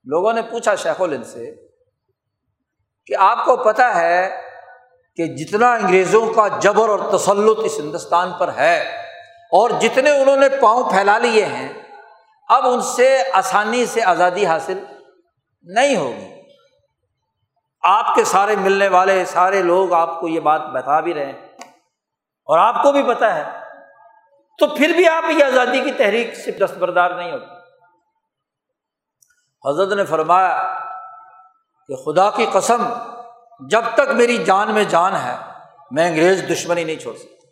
لوگوں نے پوچھا شیخ الہند سے کہ آپ کو پتہ ہے کہ جتنا انگریزوں کا جبر اور تسلط اس ہندوستان پر ہے اور جتنے انہوں نے پاؤں پھیلا لیے ہیں، اب ان سے آسانی سے آزادی حاصل نہیں ہوگی۔ آپ کے سارے ملنے والے، سارے لوگ آپ کو یہ بات بتا بھی رہے ہیں۔ اور آپ کو بھی پتا ہے۔ تو پھر بھی آپ یہ آزادی کی تحریک سے دستبردار نہیں ہوتے حضرت نے فرمایا کہ خدا کی قسم، جب تک میری جان میں جان ہے، میں انگریز دشمنی نہیں چھوڑ سکتا۔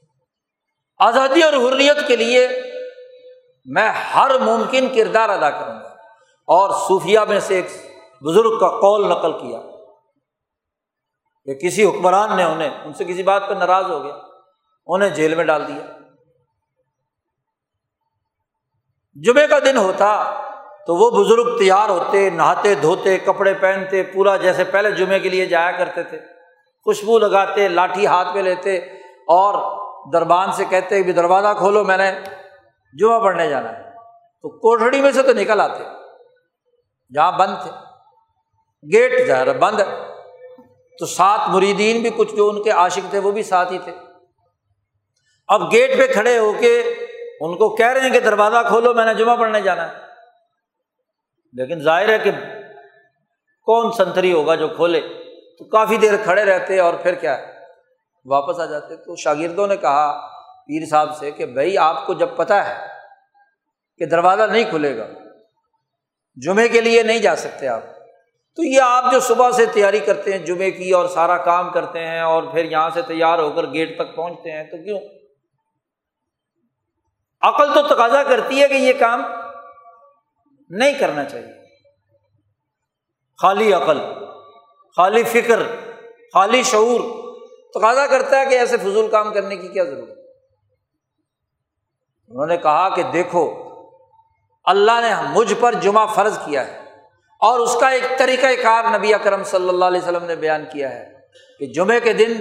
آزادی اور حریت کے لیے میں ہر ممکن کردار ادا کروں گا۔ اور صوفیہ میں سے ایک بزرگ کا قول نقل کیا کہ کسی حکمران نے انہیں، ان سے کسی بات پہ ناراض ہو گیا، انہیں جیل میں ڈال دیا۔ جمعے کا دن ہوتا تو وہ بزرگ تیار ہوتے، نہاتے، دھوتے، کپڑے پہنتے، پورا جیسے پہلے جمعے کے لیے جایا کرتے تھے۔ خوشبو لگاتے، لاٹھی ہاتھ پہ لیتے اور دربان سے کہتے کہ دروازہ کھولو، میں نے جمعہ پڑھنے جانا ہے۔ تو کوٹڑی میں سے تو نکل آتے، جہاں بند تھے۔ گیٹ ظاہر بند ہے۔ تو سات مریدین بھی کچھ جو ان کے عاشق تھے وہ بھی ساتھ ہی تھے۔ اب گیٹ پہ کھڑے ہو کے ان کو کہہ رہے ہیں کہ دروازہ کھولو، میں نے جمعہ پڑھنے جانا ہے۔ لیکن ظاہر ہے کہ کون سنتری ہوگا جو کھولے؟ تو کافی دیر کھڑے رہتے اور پھر کیا ہے؟ واپس آ جاتے۔ تو شاگردوں نے کہا، پیر صاحب سے کہ بھائی، آپ کو جب پتہ ہے کہ دروازہ نہیں کھلے گا، جمعے کے لیے نہیں جا سکتے آپ۔ تو یہ آپ جو صبح سے تیاری کرتے ہیں، جمعے کی اور سارا کام کرتے ہیں اور پھر یہاں سے تیار ہو کر گیٹ تک پہنچتے ہیں، تو کیوں؟ عقل تو تقاضا کرتی ہے کہ یہ کام نہیں کرنا چاہیے۔ خالی عقل، خالی فکر، خالی شعور تقاضا کرتا ہے کہ ایسے فضول کام کرنے کی کیا ضرورت انہوں نے کہا کہ دیکھو، اللہ نے مجھ پر جمعہ فرض کیا ہے۔ اور اس کا ایک طریقۂ کار نبی اکرم صلی اللہ علیہ وسلم نے بیان کیا ہے کہ جمعے کے دن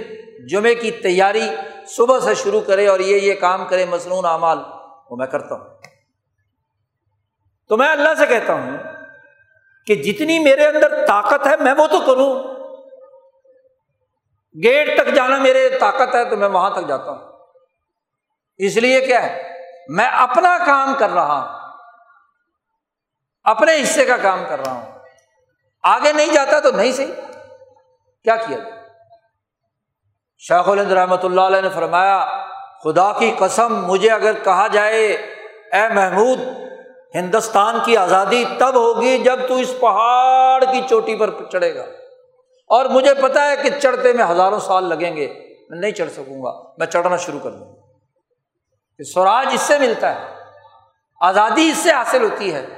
جمعے کی تیاری صبح سے شروع کرے اور یہ یہ کام کرے مصنون اعمال، وہ میں کرتا ہوں۔ تو میں اللہ سے کہتا ہوں کہ جتنی میرے اندر طاقت ہے میں وہ تو کروں۔ گیٹ تک جانا میرے طاقت ہے تو میں وہاں تک جاتا ہوں۔ اس لیے کیا ہے؟ میں اپنا کام کر رہا ہوں۔ اپنے حصے کا کام کر رہا ہوں۔ آگے نہیں جاتا تو نہیں صحیح۔ کیا کیا جائے؟ شاہ الند رحمۃ اللہ علیہ نے فرمایا، خدا کی قسم، مجھے اگر کہا جائے، اے محمود، ہندوستان کی آزادی تب ہوگی جب تو اس پہاڑ کی چوٹی پر چڑھے گا۔ اور مجھے پتا ہے کہ چڑھتے میں ہزاروں سال لگیں گے۔ میں نہیں چڑھ سکوں گا، میں چڑھنا شروع کر دوں گا۔ سوراج اس سے ملتا ہے، آزادی اس سے حاصل ہوتی ہے۔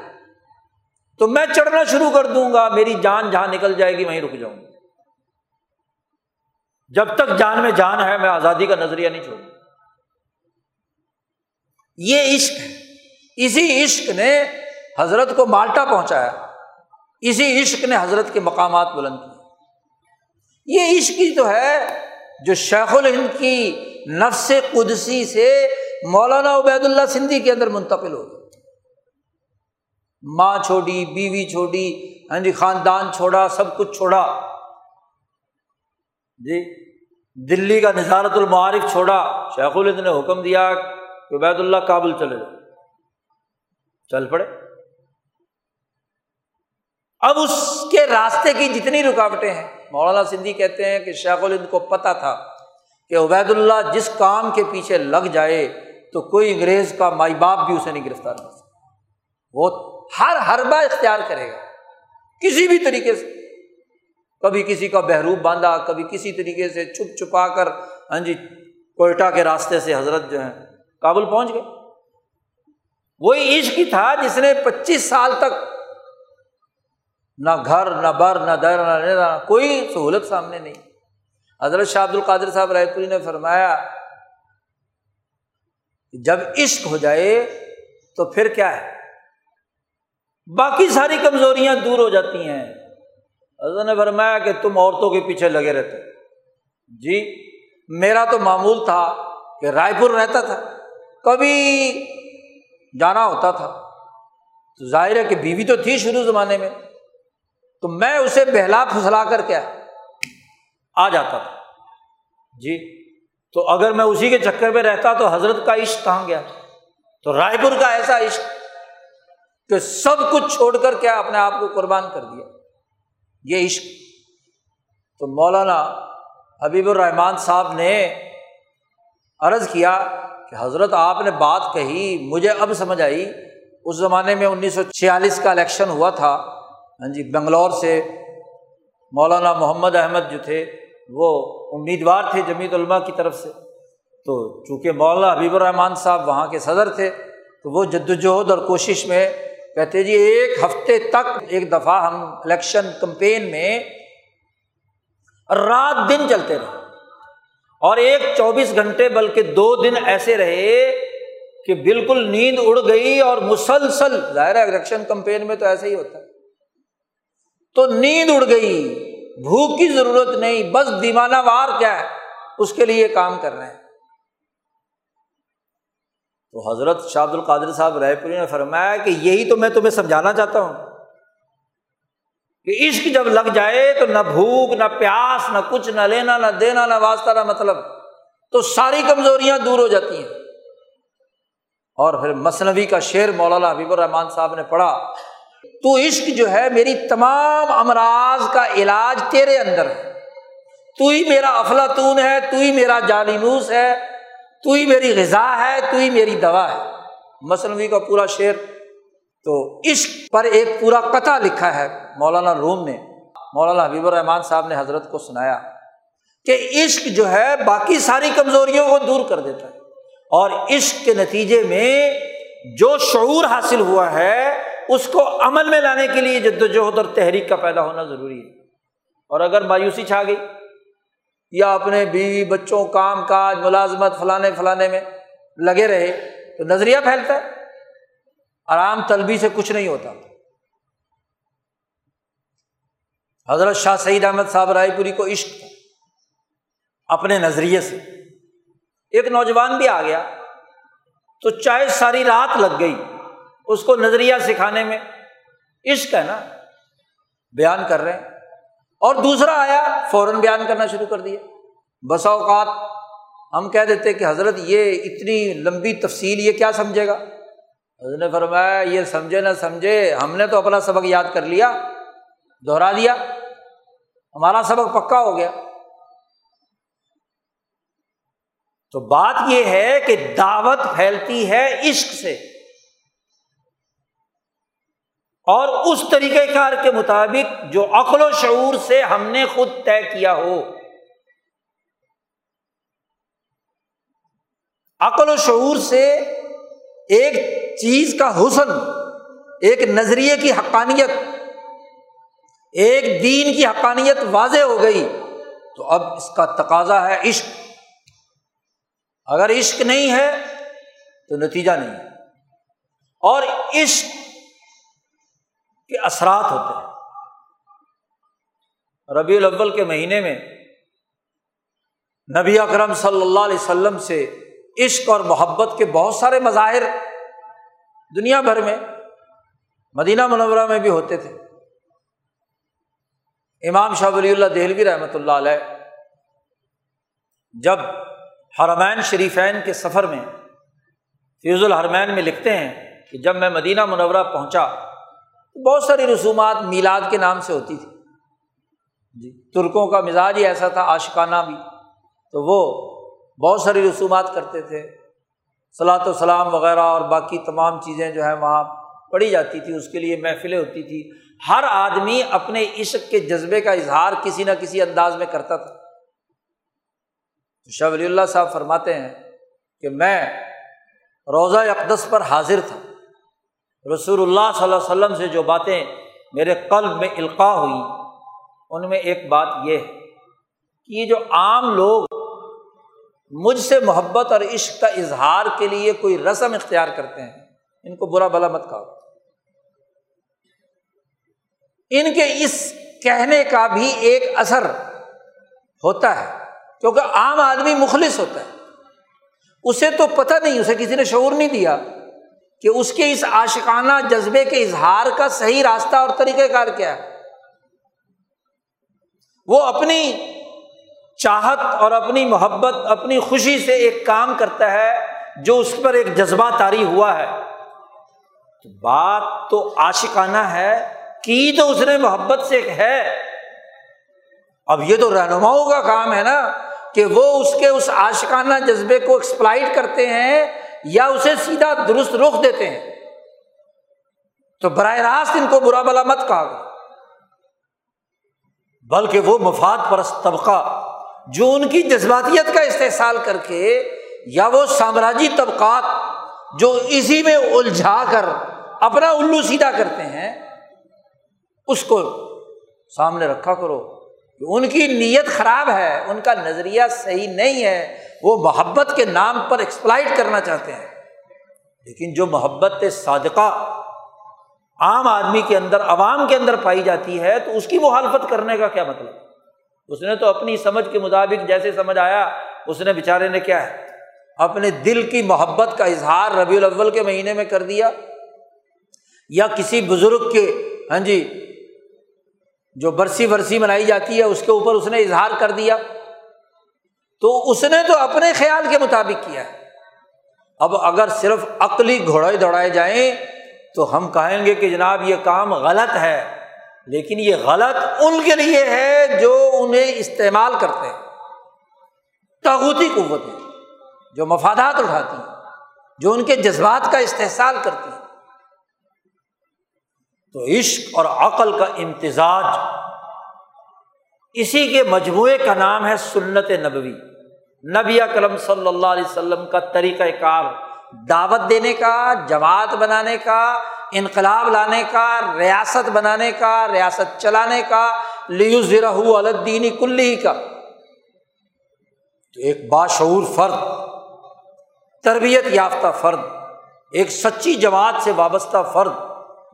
تو میں چڑھنا شروع کر دوں گا، میری جان جہاں نکل جائے گی وہیں رک جاؤں گا۔ جب تک جان میں جان ہے، میں آزادی کا نظریہ نہیں چھوڑوں۔ یہ عشق ہے۔ اسی عشق نے حضرت کو مالٹا پہنچایا۔ اسی عشق نے حضرت کے مقامات بلند کیے۔ یہ عشق ہی تو ہے جو شیخ الہند کی نفس قدسی سے مولانا عبید اللہ سندھی کے اندر منتقل ہو گئی ماں چھوڑی، بیوی چھوڑی ہاں جی خاندان چھوڑا، سب کچھ چھوڑا۔ جی دلی کا نظارت المعارف چھوڑا۔ شیخ الد نے حکم دیا کہ عبید اللہ کابل چلے جاؤ۔ چل پڑے۔ اب اس کے راستے کی جتنی رکاوٹیں ہیں، مولانا سندھی کہتے ہیں کہ شیخ الند کو پتہ تھا کہ عبید اللہ جس کام کے پیچھے لگ جائے تو کوئی انگریز کا مائی باپ بھی اسے نہیں گرفتار کر سکتا۔ وہ ہر ہربا اختیار کرے گا۔ کسی بھی طریقے سے۔ کبھی کسی کا بحروب باندھا، کبھی کسی طریقے سے چھپ چھپا کر ہاں جی کوئٹہ کے راستے سے حضرت جو ہے کابل پہنچ گئے۔ وہی عشق ہی تھا جس نے پچیس سال تک نہ گھر، نہ بر، نہ در، نہ کوئی سہولت سامنے نہیں۔ حضرت شاہ عبد القادر صاحب رائے پوری نے فرمایا جب عشق ہو جائے تو پھر کیا ہے؟ باقی ساری کمزوریاں دور ہو جاتی ہیں۔ حضرت نے فرمایا کہ تم عورتوں کے پیچھے لگے رہتے۔ جی میرا تو معمول تھا کہ رائے پور رہتا تھا۔ کبھی جانا ہوتا تھا۔ تو ظاہر ہے کہ بیوی تو تھی شروع زمانے میں۔ تو میں اسے بہلا پھسلا کر کیا آ جاتا تھا۔ جی تو اگر میں اسی کے چکر میں رہتا تو حضرت کا عشق کہاں گیا؟ تو رائے پور کا ایسا عشق۔ کہ سب کچھ چھوڑ کر کیا اپنے آپ کو قربان کر دیا۔ یہ عشق۔ تو مولانا حبیب الرحمان صاحب نے عرض کیا کہ حضرت آپ نے بات کہی، مجھے اب سمجھ آئی۔ اس زمانے میں انیس سو چھیالیس کا الیکشن ہوا تھا۔ ہاں جی بنگلور سے مولانا محمد احمد جو تھے، وہ امیدوار تھے جمیت علماء کی طرف سے۔ تو چونکہ مولانا حبیب الرحمان صاحب وہاں کے صدر تھے، تو وہ جد وجہد اور کوشش میں کہتے جی ایک ہفتے تک ایک دفعہ ہم الیکشن کمپین میں رات دن چلتے رہے۔ اور ایک چوبیس گھنٹے بلکہ دو دن ایسے رہے کہ بالکل نیند اڑ گئی اور مسلسل، ظاہر ہے الیکشن کمپین میں تو ایسا ہی ہوتا ہے۔ تو نیند اڑ گئی، بھوک کی ضرورت نہیں، بس دیوانہ وار کیا ہے؟ اس کے لیے کام کر رہے ہیں۔ تو حضرت شاہد القادر صاحب رائے پوری نے فرمایا کہ یہی تو میں تمہیں سمجھانا چاہتا ہوں کہ عشق جب لگ جائے تو نہ بھوک، نہ پیاس، نہ کچھ، نہ لینا، نہ دینا، نہ واسطہ، نہ مطلب تو ساری کمزوریاں دور ہو جاتی ہیں۔ اور پھر مصنوعی کا شعر مولانا حبیب الرحمان صاحب نے پڑھا، تو عشق جو ہے میری تمام امراض کا علاج تیرے اندر ہے۔ تو ہی میرا افلاطون ہے، تو ہی میرا جالینوس ہے۔ تو ہی میری غذا ہے تو ہی میری دوا ہے۔ مصنوعی کا پورا شعر تو عشق پر ایک پورا قطع لکھا ہے مولانا روم نے۔ مولانا حبیب الرحمان صاحب نے حضرت کو سنایا کہ عشق جو ہے باقی ساری کمزوریوں کو دور کر دیتا ہے۔ اور عشق کے نتیجے میں جو شعور حاصل ہوا ہے، اس کو عمل میں لانے کے لیے جد وجہد اور تحریک کا پیدا ہونا ضروری ہے۔ اور اگر مایوسی چھا گئی یا اپنے بیوی بچوں کام کاج ملازمت فلانے فلانے میں لگے رہے تو نظریہ پھیلتا ہے۔ آرام طلبی سے کچھ نہیں ہوتا۔ حضرت شاہ سعید احمد صاحب رائے پوری کو عشق تھا۔ اپنے نظریے سے۔ ایک نوجوان بھی آ گیا۔ تو چاہے ساری رات لگ گئی۔ اس کو نظریہ سکھانے میں عشق ہے نا۔ بیان کر رہے ہیں۔ اور دوسرا آیا، فوراً بیان کرنا شروع کر دیا۔ بسا اوقات ہم کہہ دیتے کہ حضرت یہ اتنی لمبی تفصیل یہ کیا سمجھے گا؟ حضرت نے فرمایا، یہ سمجھے نہ سمجھے، ہم نے تو اپنا سبق یاد کر لیا، دوہرا دیا۔ ہمارا سبق پکا ہو گیا۔ تو بات یہ ہے کہ دعوت پھیلتی ہے عشق سے۔ اور اس طریقہ کار کے مطابق جو عقل و شعور سے ہم نے خود طے کیا ہو۔ عقل و شعور سے ایک چیز کا حسن، ایک نظریے کی حقانیت، ایک دین کی حقانیت واضح ہو گئی تو اب اس کا تقاضا ہے عشق۔ اگر عشق نہیں ہے تو نتیجہ نہیں۔ اور عشق کے اثرات ہوتے ہیں۔ ربیع الاول کے مہینے میں نبی اکرم صلی اللہ علیہ وسلم سے عشق اور محبت کے بہت سارے مظاہر دنیا بھر میں مدینہ منورہ میں بھی ہوتے تھے۔ امام شاہ ولی اللہ دہلوی رحمۃ اللہ علیہ جب حرمین شریفین کے سفر میں فیوز الحرمین میں لکھتے ہیں کہ جب میں مدینہ منورہ پہنچا بہت ساری رسومات میلاد کے نام سے ہوتی تھی۔ جی ترکوں کا مزاج ہی ایسا تھا آشقانہ بھی۔ تو وہ بہت ساری رسومات کرتے تھے۔ صلاۃ وسلام وغیرہ اور باقی تمام چیزیں جو ہیں وہاں پڑھی جاتی تھی، اس کے لیے محفلیں ہوتی تھی۔ ہر آدمی اپنے عشق کے جذبے کا اظہار کسی نہ کسی انداز میں کرتا تھا۔ شاہ ولی اللہ صاحب فرماتے ہیں کہ میں روزہ اقدس پر حاضر تھا۔ رسول اللہ صلی اللہ علیہ وسلم سے جو باتیں میرے قلب میں القاع ہوئی، ان میں ایک بات یہ ہے کہ یہ جو عام لوگ مجھ سے محبت اور عشق کا اظہار کے لیے کوئی رسم اختیار کرتے ہیں، ان کو برا بلا مت کہو۔ ان کے اس کہنے کا بھی ایک اثر ہوتا ہے، کیونکہ عام آدمی مخلص ہوتا ہے۔ اسے تو پتہ نہیں، اسے کسی نے شعور نہیں دیا۔ کہ اس کے اس عاشقانہ جذبے کے اظہار کا صحیح راستہ اور طریقہ کار کیا ہے؟ وہ اپنی چاہت اور اپنی محبت، اپنی خوشی سے ایک کام کرتا ہے جو اس پر ایک جذبہ تاری ہوا ہے۔ تو بات تو عاشقانہ ہے کی تو اس نے محبت سے ایک ہے۔ اب یہ تو رہنماؤں کا کام ہے نا کہ وہ اس کے اس عاشقانہ جذبے کو ایکسپلائٹ کرتے ہیں یا اسے سیدھا درست رخ دیتے ہیں۔ تو براہ راست ان کو برا بلا مت کہا بلکہ وہ مفاد پرست طبقہ جو ان کی جذباتیت کا استحصال کر کے یا وہ سامراجی طبقات جو اسی میں الجھا کر اپنا الو سیدھا کرتے ہیں، اس کو سامنے رکھا کرو کہ ان کی نیت خراب ہے، ان کا نظریہ صحیح نہیں ہے وہ محبت کے نام پر ایکسپلائٹ کرنا چاہتے ہیں۔ لیکن جو محبت صادقہ عام آدمی کے اندر، عوام کے اندر پائی جاتی ہے، تو اس کی مخالفت کرنے کا کیا مطلب؟ اس نے تو اپنی سمجھ کے مطابق جیسے سمجھ آیا، اس نے بیچارے نے کیا ہے؟ اپنے دل کی محبت کا اظہار ربیع الاول کے مہینے میں کر دیا۔ یا کسی بزرگ کے ہاں جی جو برسی برسی منائی جاتی ہے، اس کے اوپر اس نے اظہار کر دیا۔ تو اس نے تو اپنے خیال کے مطابق کیا ہے۔ اب اگر صرف عقلی گھوڑے دوڑائے جائیں تو ہم کہیں گے کہ جناب یہ کام غلط ہے، لیکن یہ غلط ان کے لیے ہے جو انہیں استعمال کرتے ہیں۔ تاغوتی قوتیں جو مفادات اٹھاتی ہیں، جو ان کے جذبات کا استحصال کرتی ہیں۔ تو عشق اور عقل کا امتزاج، اسی کے مجموعے کا نام ہے سنت نبوی۔ نبی کرم صلی اللہ علیہ وسلم کا طریقۂ کار، دعوت دینے کا، جماعت بنانے کا، انقلاب لانے کا، ریاست بنانے کا، ریاست چلانے کا لیوز الدینی کلی کا۔ تو ایک باشعور فرد، تربیت یافتہ فرد، ایک سچی جماعت سے وابستہ فرد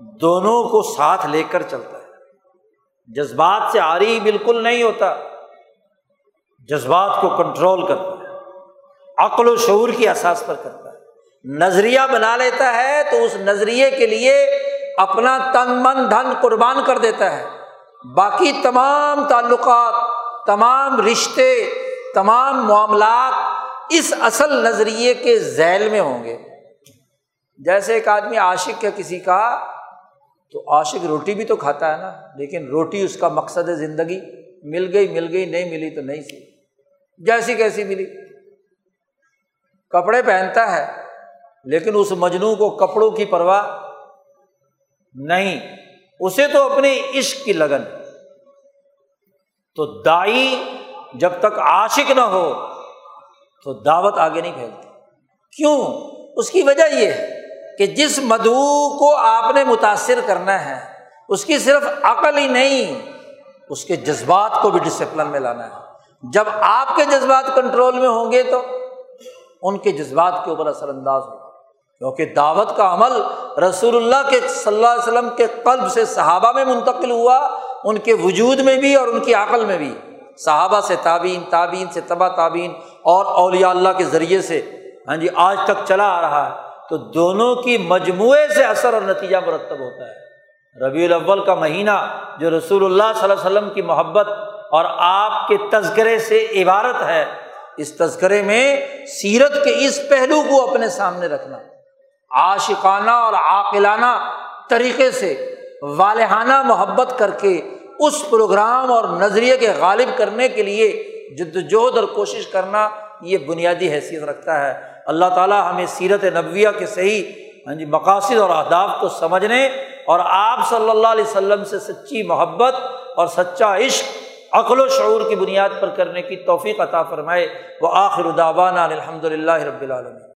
دونوں کو ساتھ لے کر چلتا ہے۔ جذبات سے آری بالکل نہیں ہوتا۔ جذبات کو کنٹرول کرتا ہے، عقل و شعور کی احساس پر کرتا ہے۔ نظریہ بنا لیتا ہے تو اس نظریے کے لیے اپنا تن من دھن قربان کر دیتا ہے۔ باقی تمام تعلقات، تمام رشتے، تمام معاملات اس اصل نظریے کے ذیل میں ہوں گے۔ جیسے ایک آدمی عاشق ہے کسی کا، تو عاشق روٹی بھی تو کھاتا ہے نا، لیکن روٹی اس کا مقصد زندگی، مل گئی مل گئی، نہیں ملی تو نہیں سی۔ جیسی کیسی ملی۔ کپڑے پہنتا ہے، لیکن اس مجنو کو کپڑوں کی پرواہ نہیں۔ اسے تو اپنے عشق کی لگن۔ تو دائی جب تک عاشق نہ ہو، تو دعوت آگے نہیں پھیلتی۔ کیوں؟ اس کی وجہ یہ ہے کہ جس مدعو کو آپ نے متاثر کرنا ہے، اس کی صرف عقل ہی نہیں، اس کے جذبات کو بھی ڈسپلن میں لانا ہے۔ جب آپ کے جذبات کنٹرول میں ہوں گے تو ان کے جذبات کے اوپر اثر انداز ہوگا۔ کیونکہ دعوت کا عمل رسول اللہ کے صلی اللہ علیہ وسلم کے قلب سے صحابہ میں منتقل ہوا، ان کے وجود میں بھی اور ان کی عقل میں بھی۔ صحابہ سے تعبین تعبین سے تبا تعبین اور اولیاء اللہ کے ذریعے سے۔ ہاں جی آج تک چلا آ رہا ہے۔ تو دونوں کی مجموعے سے اثر اور نتیجہ مرتب ہوتا ہے۔ ربیع الاول کا مہینہ جو رسول اللہ صلی اللہ علیہ وسلم کی محبت اور آپ کے تذکرے سے عبارت ہے۔ اس تذکرے میں سیرت کے اس پہلو کو اپنے سامنے رکھنا۔ عاشقانہ اور عاقلانہ طریقے سے والہانہ محبت کر کے اس پروگرام اور نظریے کے غالب کرنے کے لیے جد وجہد اور کوشش کرنا یہ بنیادی حیثیت رکھتا ہے۔ اللہ تعالیٰ ہمیں سیرت نبویہ کے صحیح ہاں جی مقاصد اور اہداف کو سمجھنے اور آپ صلی اللہ علیہ وسلم سے سچی محبت اور سچا عشق عقل و شعور کی بنیاد پر کرنے کی توفیق عطا فرمائے وہ آخر داوانہ الحمد للہ رب العالمین۔